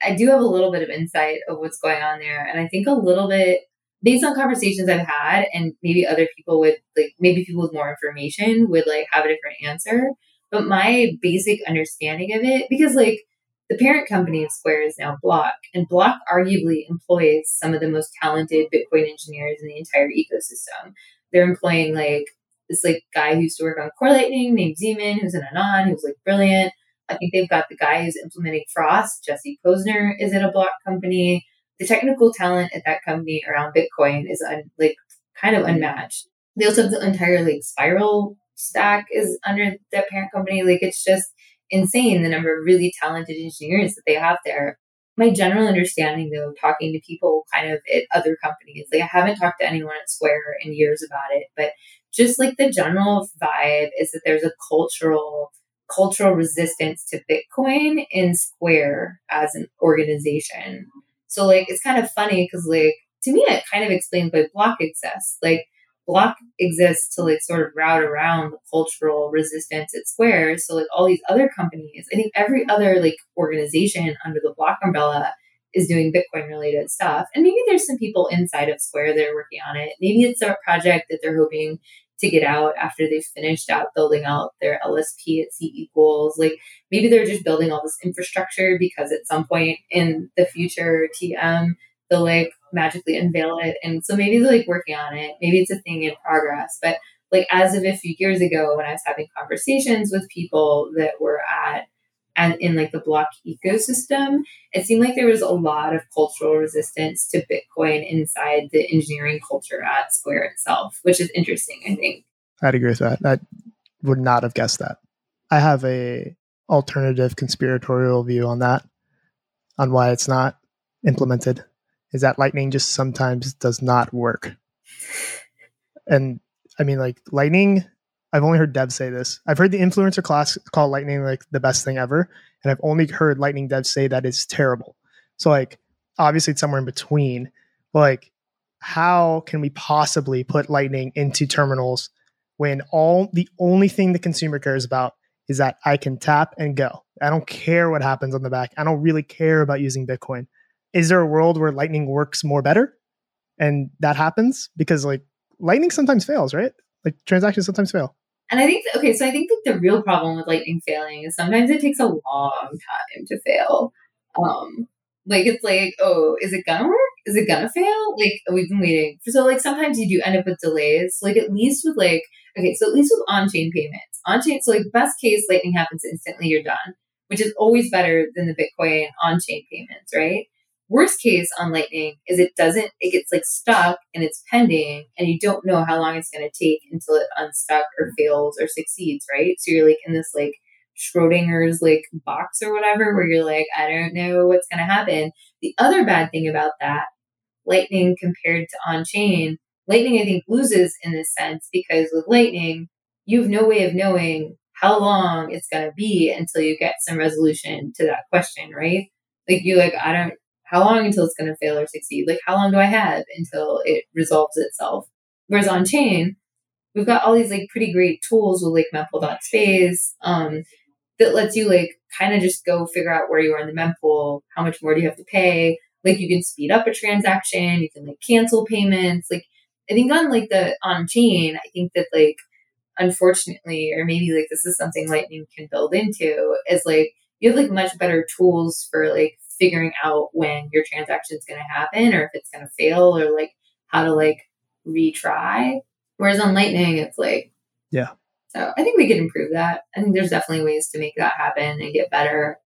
I do have a little bit of insight of what's going on there. And I think a little bit based on conversations I've had and maybe other people with like maybe people with more information would like have a different answer. But my basic understanding of it, because like the parent company of Square is now Block, and Block arguably employs some of the most talented Bitcoin engineers in the entire ecosystem. They're employing like this like guy who used to work on Core Lightning named Zeman, who's an Anon, who's like brilliant. I think they've got the guy who's implementing Frost, Jesse Posner, is at a block company. The technical talent at that company around Bitcoin is un, like kind of unmatched. They also have the entire like spiral stack is under that parent company. Like it's just insane the number of really talented engineers that they have there. My general understanding though, talking to people kind of at other companies, like I haven't talked to anyone at Square in years about it, but just like the general vibe is that there's a cultural cultural resistance to Bitcoin in Square as an organization. So like it's kind of funny because like to me it kind of explains why Block exists. Like block exists to like sort of route around the cultural resistance at Square. So like all these other companies, I think every other like organization under the block umbrella is doing Bitcoin related stuff. And maybe there's some people inside of Square that are working on it. Maybe it's a project that they're hoping to get out after they've finished out building out their LSP at C equals. Like maybe they're just building all this infrastructure because at some point in the future, TM, they'll like magically unveil it. And so maybe they're like working on it. Maybe it's a thing in progress. But like as of a few years ago, when I was having conversations with people that were at and in like the block ecosystem, it seemed like there was a lot of cultural resistance to Bitcoin inside the engineering culture at Square itself, which is interesting, I think. I'd agree with that. I would not have guessed that. I have a alternative conspiratorial view on that, on why it's not implemented. Is that Lightning just sometimes does not work. And I mean, like Lightning I've only heard devs say this. I've heard the influencer class call Lightning like the best thing ever, and I've only heard Lightning devs say that it's terrible. So like obviously it's somewhere in between. Like how can we possibly put Lightning into terminals when all the only thing the consumer cares about is that I can tap and go. I don't care what happens on the back. I don't really care about using Bitcoin. Is there a world where Lightning works more better? And that happens because like Lightning sometimes fails, right? Like transactions sometimes fail. And I think, okay, so I think that the real problem with Lightning failing is sometimes it takes a long time to fail. Um, like it's like, oh, is it gonna work? Is it gonna fail? Like we've been waiting. So like sometimes you do end up with delays. like at least with like, okay, so at least with on-chain payments, on-chain. So like best case, Lightning happens instantly, you're done, which is always better than the Bitcoin on-chain payments, right? Worst case on Lightning is it doesn't, it gets like stuck and it's pending and you don't know how long it's going to take until it unstuck or mm-hmm. fails or succeeds, right? So you're like in this like Schrodinger's like box or whatever where you're like, I don't know what's going to happen. The other bad thing about that, Lightning compared to on chain, Lightning I think loses in this sense because with Lightning, you have no way of knowing how long it's going to be until you get some resolution to that question, right? Like you like, I don't, how long until it's going to fail or succeed? Like, how long do I have until it resolves itself? Whereas on chain, we've got all these like pretty great tools with like mempool.space um, that lets you like kind of just go figure out where you are in the mempool, how much more do you have to pay. Like you can speed up a transaction, you can like cancel payments. Like I think on like the on chain, I think that like unfortunately, or maybe like this is something Lightning can build into, is like you have like much better tools for like figuring out when your transaction is going to happen or if it's going to fail or like how to like retry. Whereas on Lightning, it's like, yeah. So I think we could improve that. I think there's definitely ways to make that happen and get better.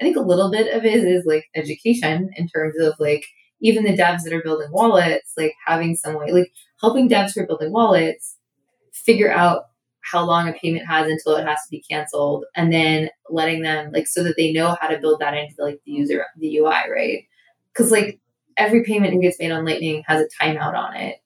I think a little bit of it is like education in terms of like even the devs that are building wallets, like having some way, like helping devs who are building wallets figure out how long a payment has until it has to be canceled and then letting them like so that they know how to build that into like the user the ui right? Because like every payment that gets made on lightning has a timeout on it.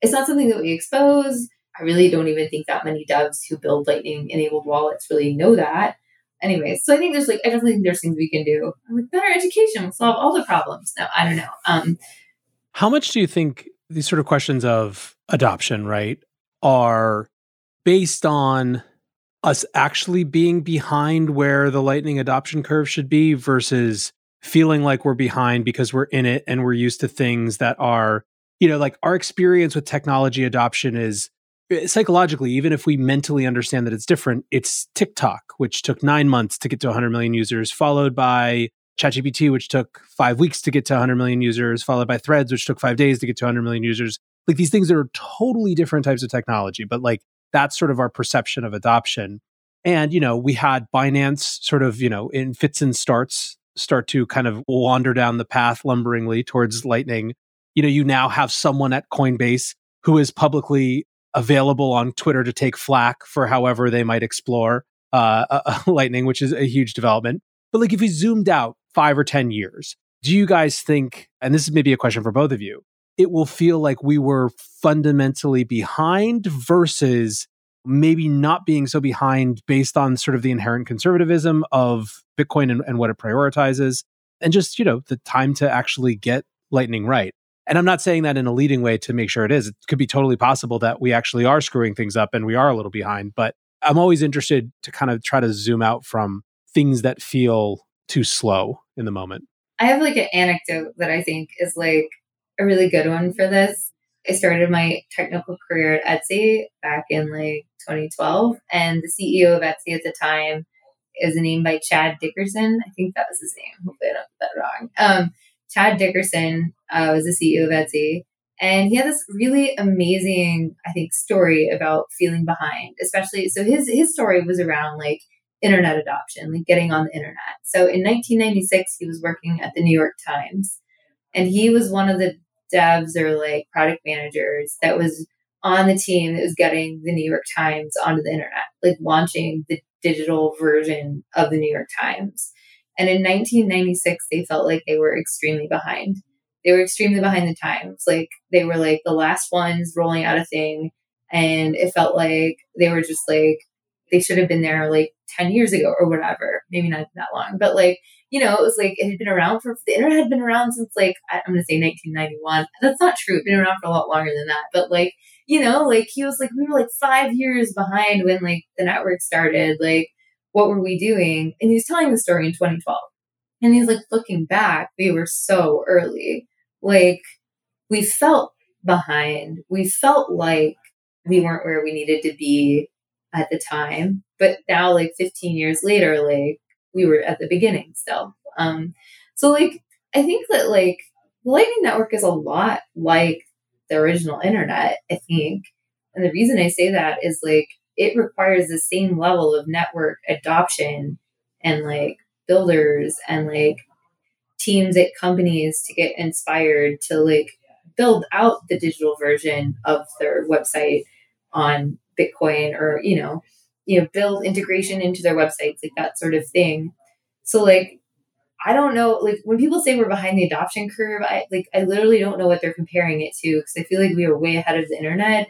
It's not something that we expose. I really don't even think that many devs who build lightning enabled wallets really know that. Anyway so i think there's like i definitely think there's things we can do. Like better education will solve all the problems. No i don't know. Um how much do you think these sort of questions of adoption right are based on us actually being behind where the lightning adoption curve should be versus feeling like we're behind because we're in it and we're used to things that are you know like our experience with technology adoption is eh, psychologically even if we mentally understand that it's different it's tiktok which took 9 months to get to 100 million users followed by ChatGPT which took 5 weeks to get to 100 million users followed by threads which took 5 days to get to 100 million users. Like these things are totally different types of technology but like that's sort of our perception of adoption. And, you know, we had Binance sort of, you know, in fits and starts start to kind of wander down the path lumberingly towards Lightning. You know, you now have someone at Coinbase who is publicly available on Twitter to take flack for however they might explore uh, uh, *laughs* Lightning, which is a huge development. But like if we zoomed out five or 10 years, do you guys think, and this is maybe a question for both of you, it will feel like we were fundamentally behind versus maybe not being so behind based on sort of the inherent conservatism of Bitcoin and, and what it prioritizes and just, you know, the time to actually get Lightning right. And I'm not saying that in a leading way to make sure it is. It could be totally possible that we actually are screwing things up and we are a little behind. But I'm always interested to kind of try to zoom out from things that feel too slow in the moment. I have like an anecdote that I think is like a really good one for this. I started my technical career at Etsy back in like 2012, and the CEO of Etsy at the time is a name by Chad Dickerson. I think that was his name. Hopefully, I don't get that wrong. Um, Chad Dickerson uh, was the CEO of Etsy, and he had this really amazing, I think, story about feeling behind. Especially, so his his story was around like internet adoption, like getting on the internet. So in 1996, he was working at the New York Times, and he was one of the devs or like product managers that was on the team that was getting the New York Times onto the internet, like launching the digital version of the New York Times. And in 1996, they felt like they were extremely behind. They were extremely behind the times. Like they were like the last ones rolling out a thing. And it felt like they were just like, they should have been there like 10 years ago or whatever. Maybe not that long, but like, you know, it was like it had been around for the internet had been around since like I'm gonna say 1991. That's not true. It's been around for a lot longer than that. But like, you know, like he was like we were like five years behind when like the network started. Like, what were we doing? And he was telling the story in 2012, and he's like looking back, we were so early. Like, we felt behind. We felt like we weren't where we needed to be at the time. But now, like 15 years later, like we were at the beginning still. Um, so like I think that like the Lightning Network is a lot like the original internet, I think. And the reason I say that is like it requires the same level of network adoption and like builders and like teams at companies to get inspired to like build out the digital version of their website on Bitcoin or, you know, you know, build integration into their websites, like that sort of thing. So like I don't know, like when people say we're behind the adoption curve, I like I literally don't know what they're comparing it to because I feel like we are way ahead of the internet.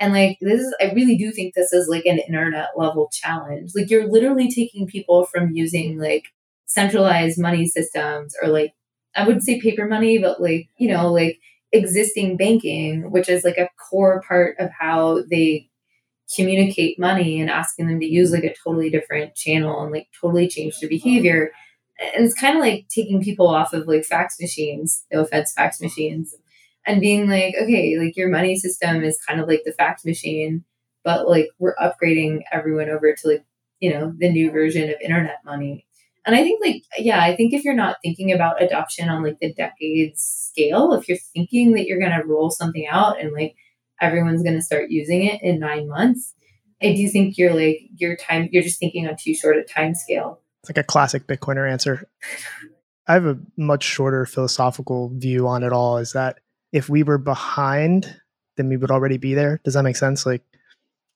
And like this is I really do think this is like an internet level challenge. Like you're literally taking people from using like centralized money systems or like I wouldn't say paper money, but like, you know, like existing banking, which is like a core part of how they communicate money and asking them to use like a totally different channel and like totally change their behavior. And it's kind of like taking people off of like fax machines, no offense, fax machines, and being like, okay, like your money system is kind of like the fax machine, but like we're upgrading everyone over to like, you know, the new version of internet money. And I think like, yeah, I think if you're not thinking about adoption on like the decades scale, if you're thinking that you're going to roll something out and like everyone's going to start using it in nine months. I do think you're like your time. You're just thinking on too short a time scale. It's like a classic Bitcoiner answer. I have a much shorter philosophical view on it all. Is that if we were behind, then we would already be there. Does that make sense? Like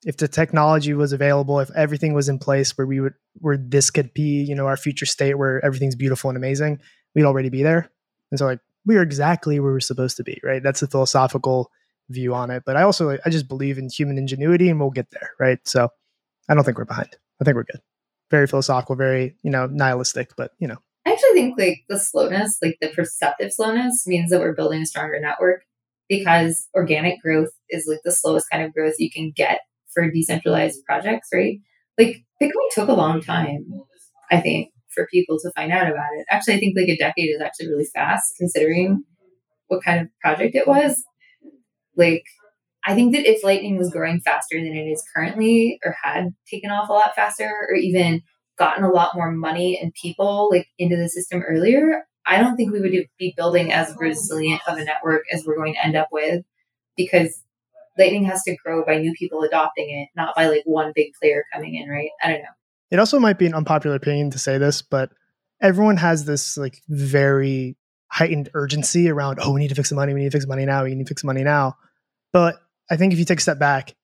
if the technology was available, if everything was in place where we would where this could be, you know, our future state where everything's beautiful and amazing, we'd already be there. And so like we are exactly where we're supposed to be, right? That's the philosophical view on it. But I also I just believe in human ingenuity, and we'll get there, right? So I don't think we're behind. I think we're good. Very philosophical, very you know nihilistic, but you know. I actually think like the slowness, like the perceptive slowness, means that we're building a stronger network because organic growth is like the slowest kind of growth you can get for decentralized projects, right? Like Bitcoin took a long time, I think, for people to find out about it. Actually, I think like a decade is actually really fast considering what kind of project it was. Like, I think that if Lightning was growing faster than it is currently, or had taken off a lot faster, or even gotten a lot more money and people like into the system earlier, I don't think we would be building as resilient of a network as we're going to end up with because Lightning has to grow by new people adopting it, not by like one big player coming in, right? I don't know. It also might be an unpopular opinion to say this, but everyone has this like very heightened urgency around, oh, we need to fix the money, we need to fix the money now, we need to fix the money now. But I think if you take a step back,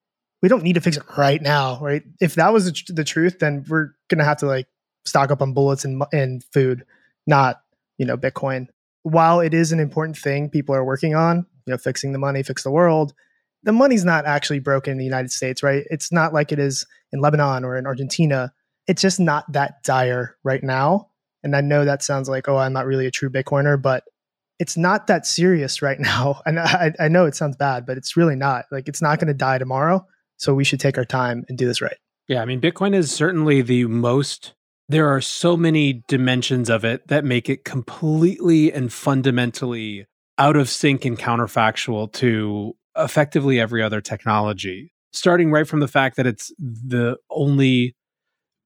we don't need to fix it right now, right? If that was the, the truth, then we're gonna have to like stock up on bullets and and food, not you know Bitcoin. While it is an important thing people are working on, you know, fixing the money, fix the world, the money's not actually broken in the United States, right? It's not like it is in Lebanon or in Argentina. It's just not that dire right now. And I know that sounds like, oh, I'm not really a true Bitcoiner, but it's not that serious *laughs* right now. And I, I know it sounds bad, but it's really not. Like it's not going to die tomorrow. So we should take our time and do this right. Yeah, I mean, Bitcoin is certainly the most. There are so many dimensions of it that make it completely and fundamentally out of sync and counterfactual to effectively every other technology. Starting right from the fact that it's the only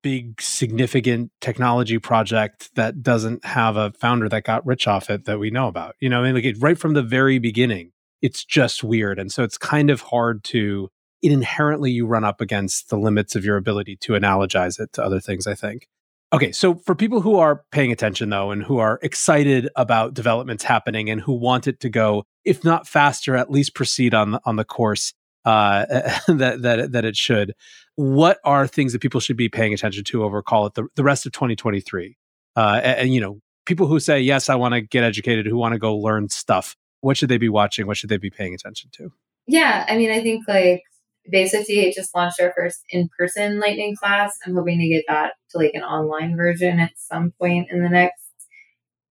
big significant technology project that doesn't have a founder that got rich off it that we know about. You know, I mean, like it, right from the very beginning, it's just weird, and so it's kind of hard to. It inherently you run up against the limits of your ability to analogize it to other things. I think. Okay, so for people who are paying attention though, and who are excited about developments happening, and who want it to go, if not faster, at least proceed on the, on the course uh, *laughs* that that that it should what are things that people should be paying attention to over call it the, the rest of 2023 uh, and, and, you know people who say yes i want to get educated who want to go learn stuff what should they be watching? What should they be paying attention to? Yeah i mean i think like base 58 just launched our first in-person lightning class. I'm hoping to get that to like an online version at some point in the next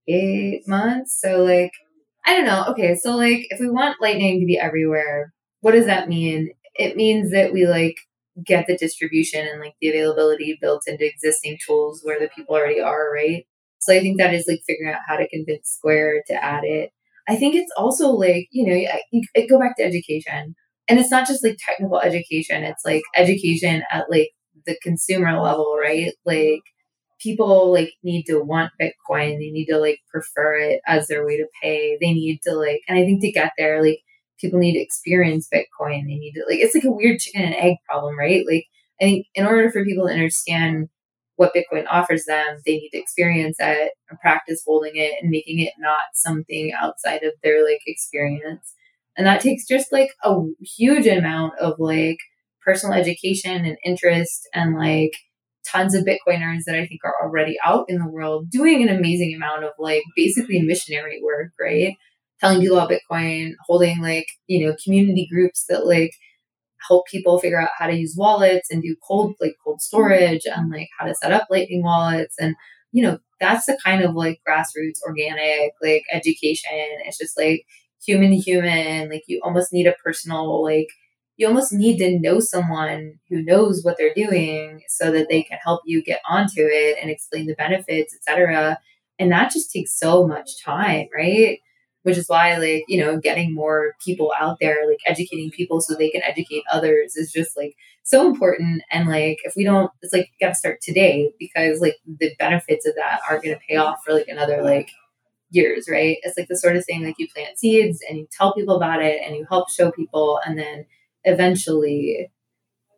eight months. So like i don't know. Okay so like if we want lightning to be everywhere what does that mean? It means that we like get the distribution and like the availability built into existing tools where the people already are, right? So I think that is like figuring out how to convince Square to add it. I think it's also like, you know, you, you go back to education. And it's not just like technical education, it's like education at like the consumer level, right? Like people like need to want Bitcoin. They need to like prefer it as their way to pay. They need to like, and I think to get there, like people need to experience Bitcoin. They need to like it's like a weird chicken and egg problem, right? Like I think in order for people to understand what Bitcoin offers them, they need to experience it and practice holding it and making it not something outside of their like experience. And that takes just like a huge amount of like personal education and interest and like tons of Bitcoiners that I think are already out in the world doing an amazing amount of like basically missionary work, right? Telling people about Bitcoin, holding like, you know, community groups that like help people figure out how to use wallets and do cold like cold storage and like how to set up lightning wallets and you know that's the kind of like grassroots organic like education. It's just like human to human like you almost need a personal like you almost need to know someone who knows what they're doing so that they can help you get onto it and explain the benefits etc and that just takes so much time right which is why like you know getting more people out there like educating people so they can educate others is just like so important. And like if we don't it's like gotta start today because like the benefits of that are gonna pay off for like another like years right? It's like the sort of thing like you plant seeds and you tell people about it and you help show people and then eventually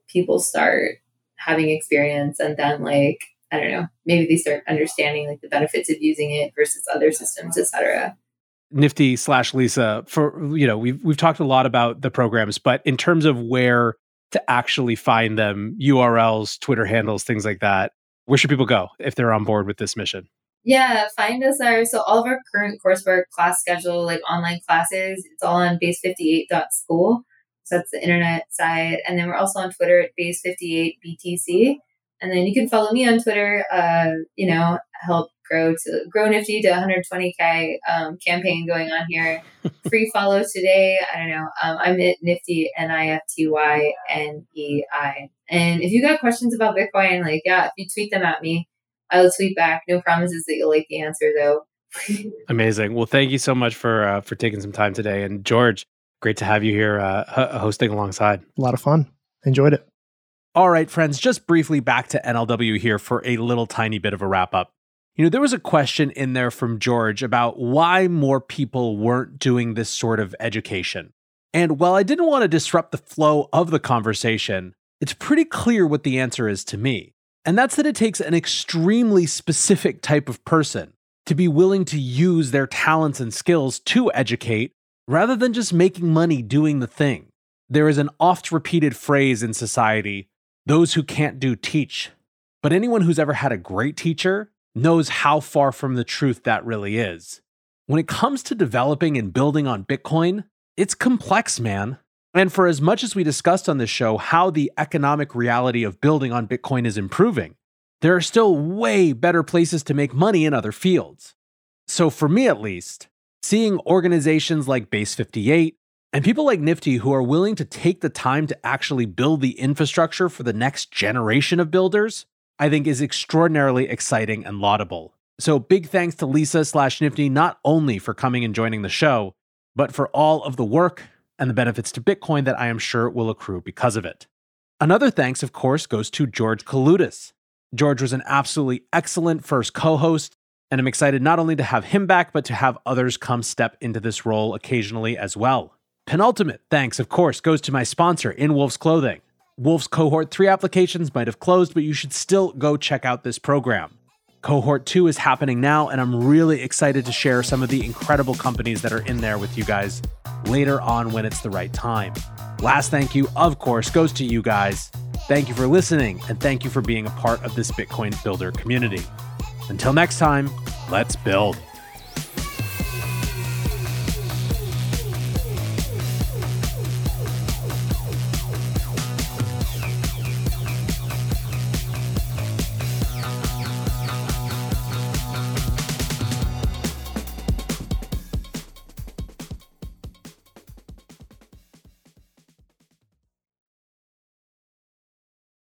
people start having experience and then like i don't know maybe they start understanding like the benefits of using it versus other systems etc Nifty slash Lisa for you know we've we've talked a lot about the programs, but in terms of where to actually find them, URLs, Twitter handles, things like that, where should people go if they're on board with this mission? Yeah, find us our so all of our current coursework, class schedule, like online classes, it's all on base58.school. So that's the internet side. And then we're also on Twitter at base58btc. And then you can follow me on Twitter, uh, you know, help grow to grow Nifty to 120k um, campaign going on here. *laughs* Free follow today. I don't know. Um, I'm at Nifty N I F T Y N E I. And if you got questions about Bitcoin, like yeah, if you tweet them at me, I'll tweet back. No promises that you'll like the answer though. *laughs* Amazing. Well, thank you so much for uh, for taking some time today. And George, great to have you here uh, hosting alongside. A lot of fun. Enjoyed it. All right, friends, just briefly back to NLW here for a little tiny bit of a wrap up. You know, there was a question in there from George about why more people weren't doing this sort of education. And while I didn't want to disrupt the flow of the conversation, it's pretty clear what the answer is to me. And that's that it takes an extremely specific type of person to be willing to use their talents and skills to educate rather than just making money doing the thing. There is an oft repeated phrase in society those who can't do teach. But anyone who's ever had a great teacher knows how far from the truth that really is. When it comes to developing and building on Bitcoin, it's complex, man. And for as much as we discussed on this show how the economic reality of building on Bitcoin is improving, there are still way better places to make money in other fields. So, for me at least, Seeing organizations like Base 58 and people like Nifty who are willing to take the time to actually build the infrastructure for the next generation of builders, I think is extraordinarily exciting and laudable. So big thanks to Lisa slash Nifty not only for coming and joining the show, but for all of the work and the benefits to Bitcoin that I am sure will accrue because of it. Another thanks, of course, goes to George Kaloudis. George was an absolutely excellent first co host, and I'm excited not only to have him back, but to have others come step into this role occasionally as well. Penultimate thanks, of course, goes to my sponsor, In Wolf's Clothing. Wolf's Cohort 3 applications might have closed, but you should still go check out this program. Cohort 2 is happening now, and I'm really excited to share some of the incredible companies that are in there with you guys later on when it's the right time. Last thank you, of course, goes to you guys. Thank you for listening, and thank you for being a part of this Bitcoin Builder community. Until next time, let's build.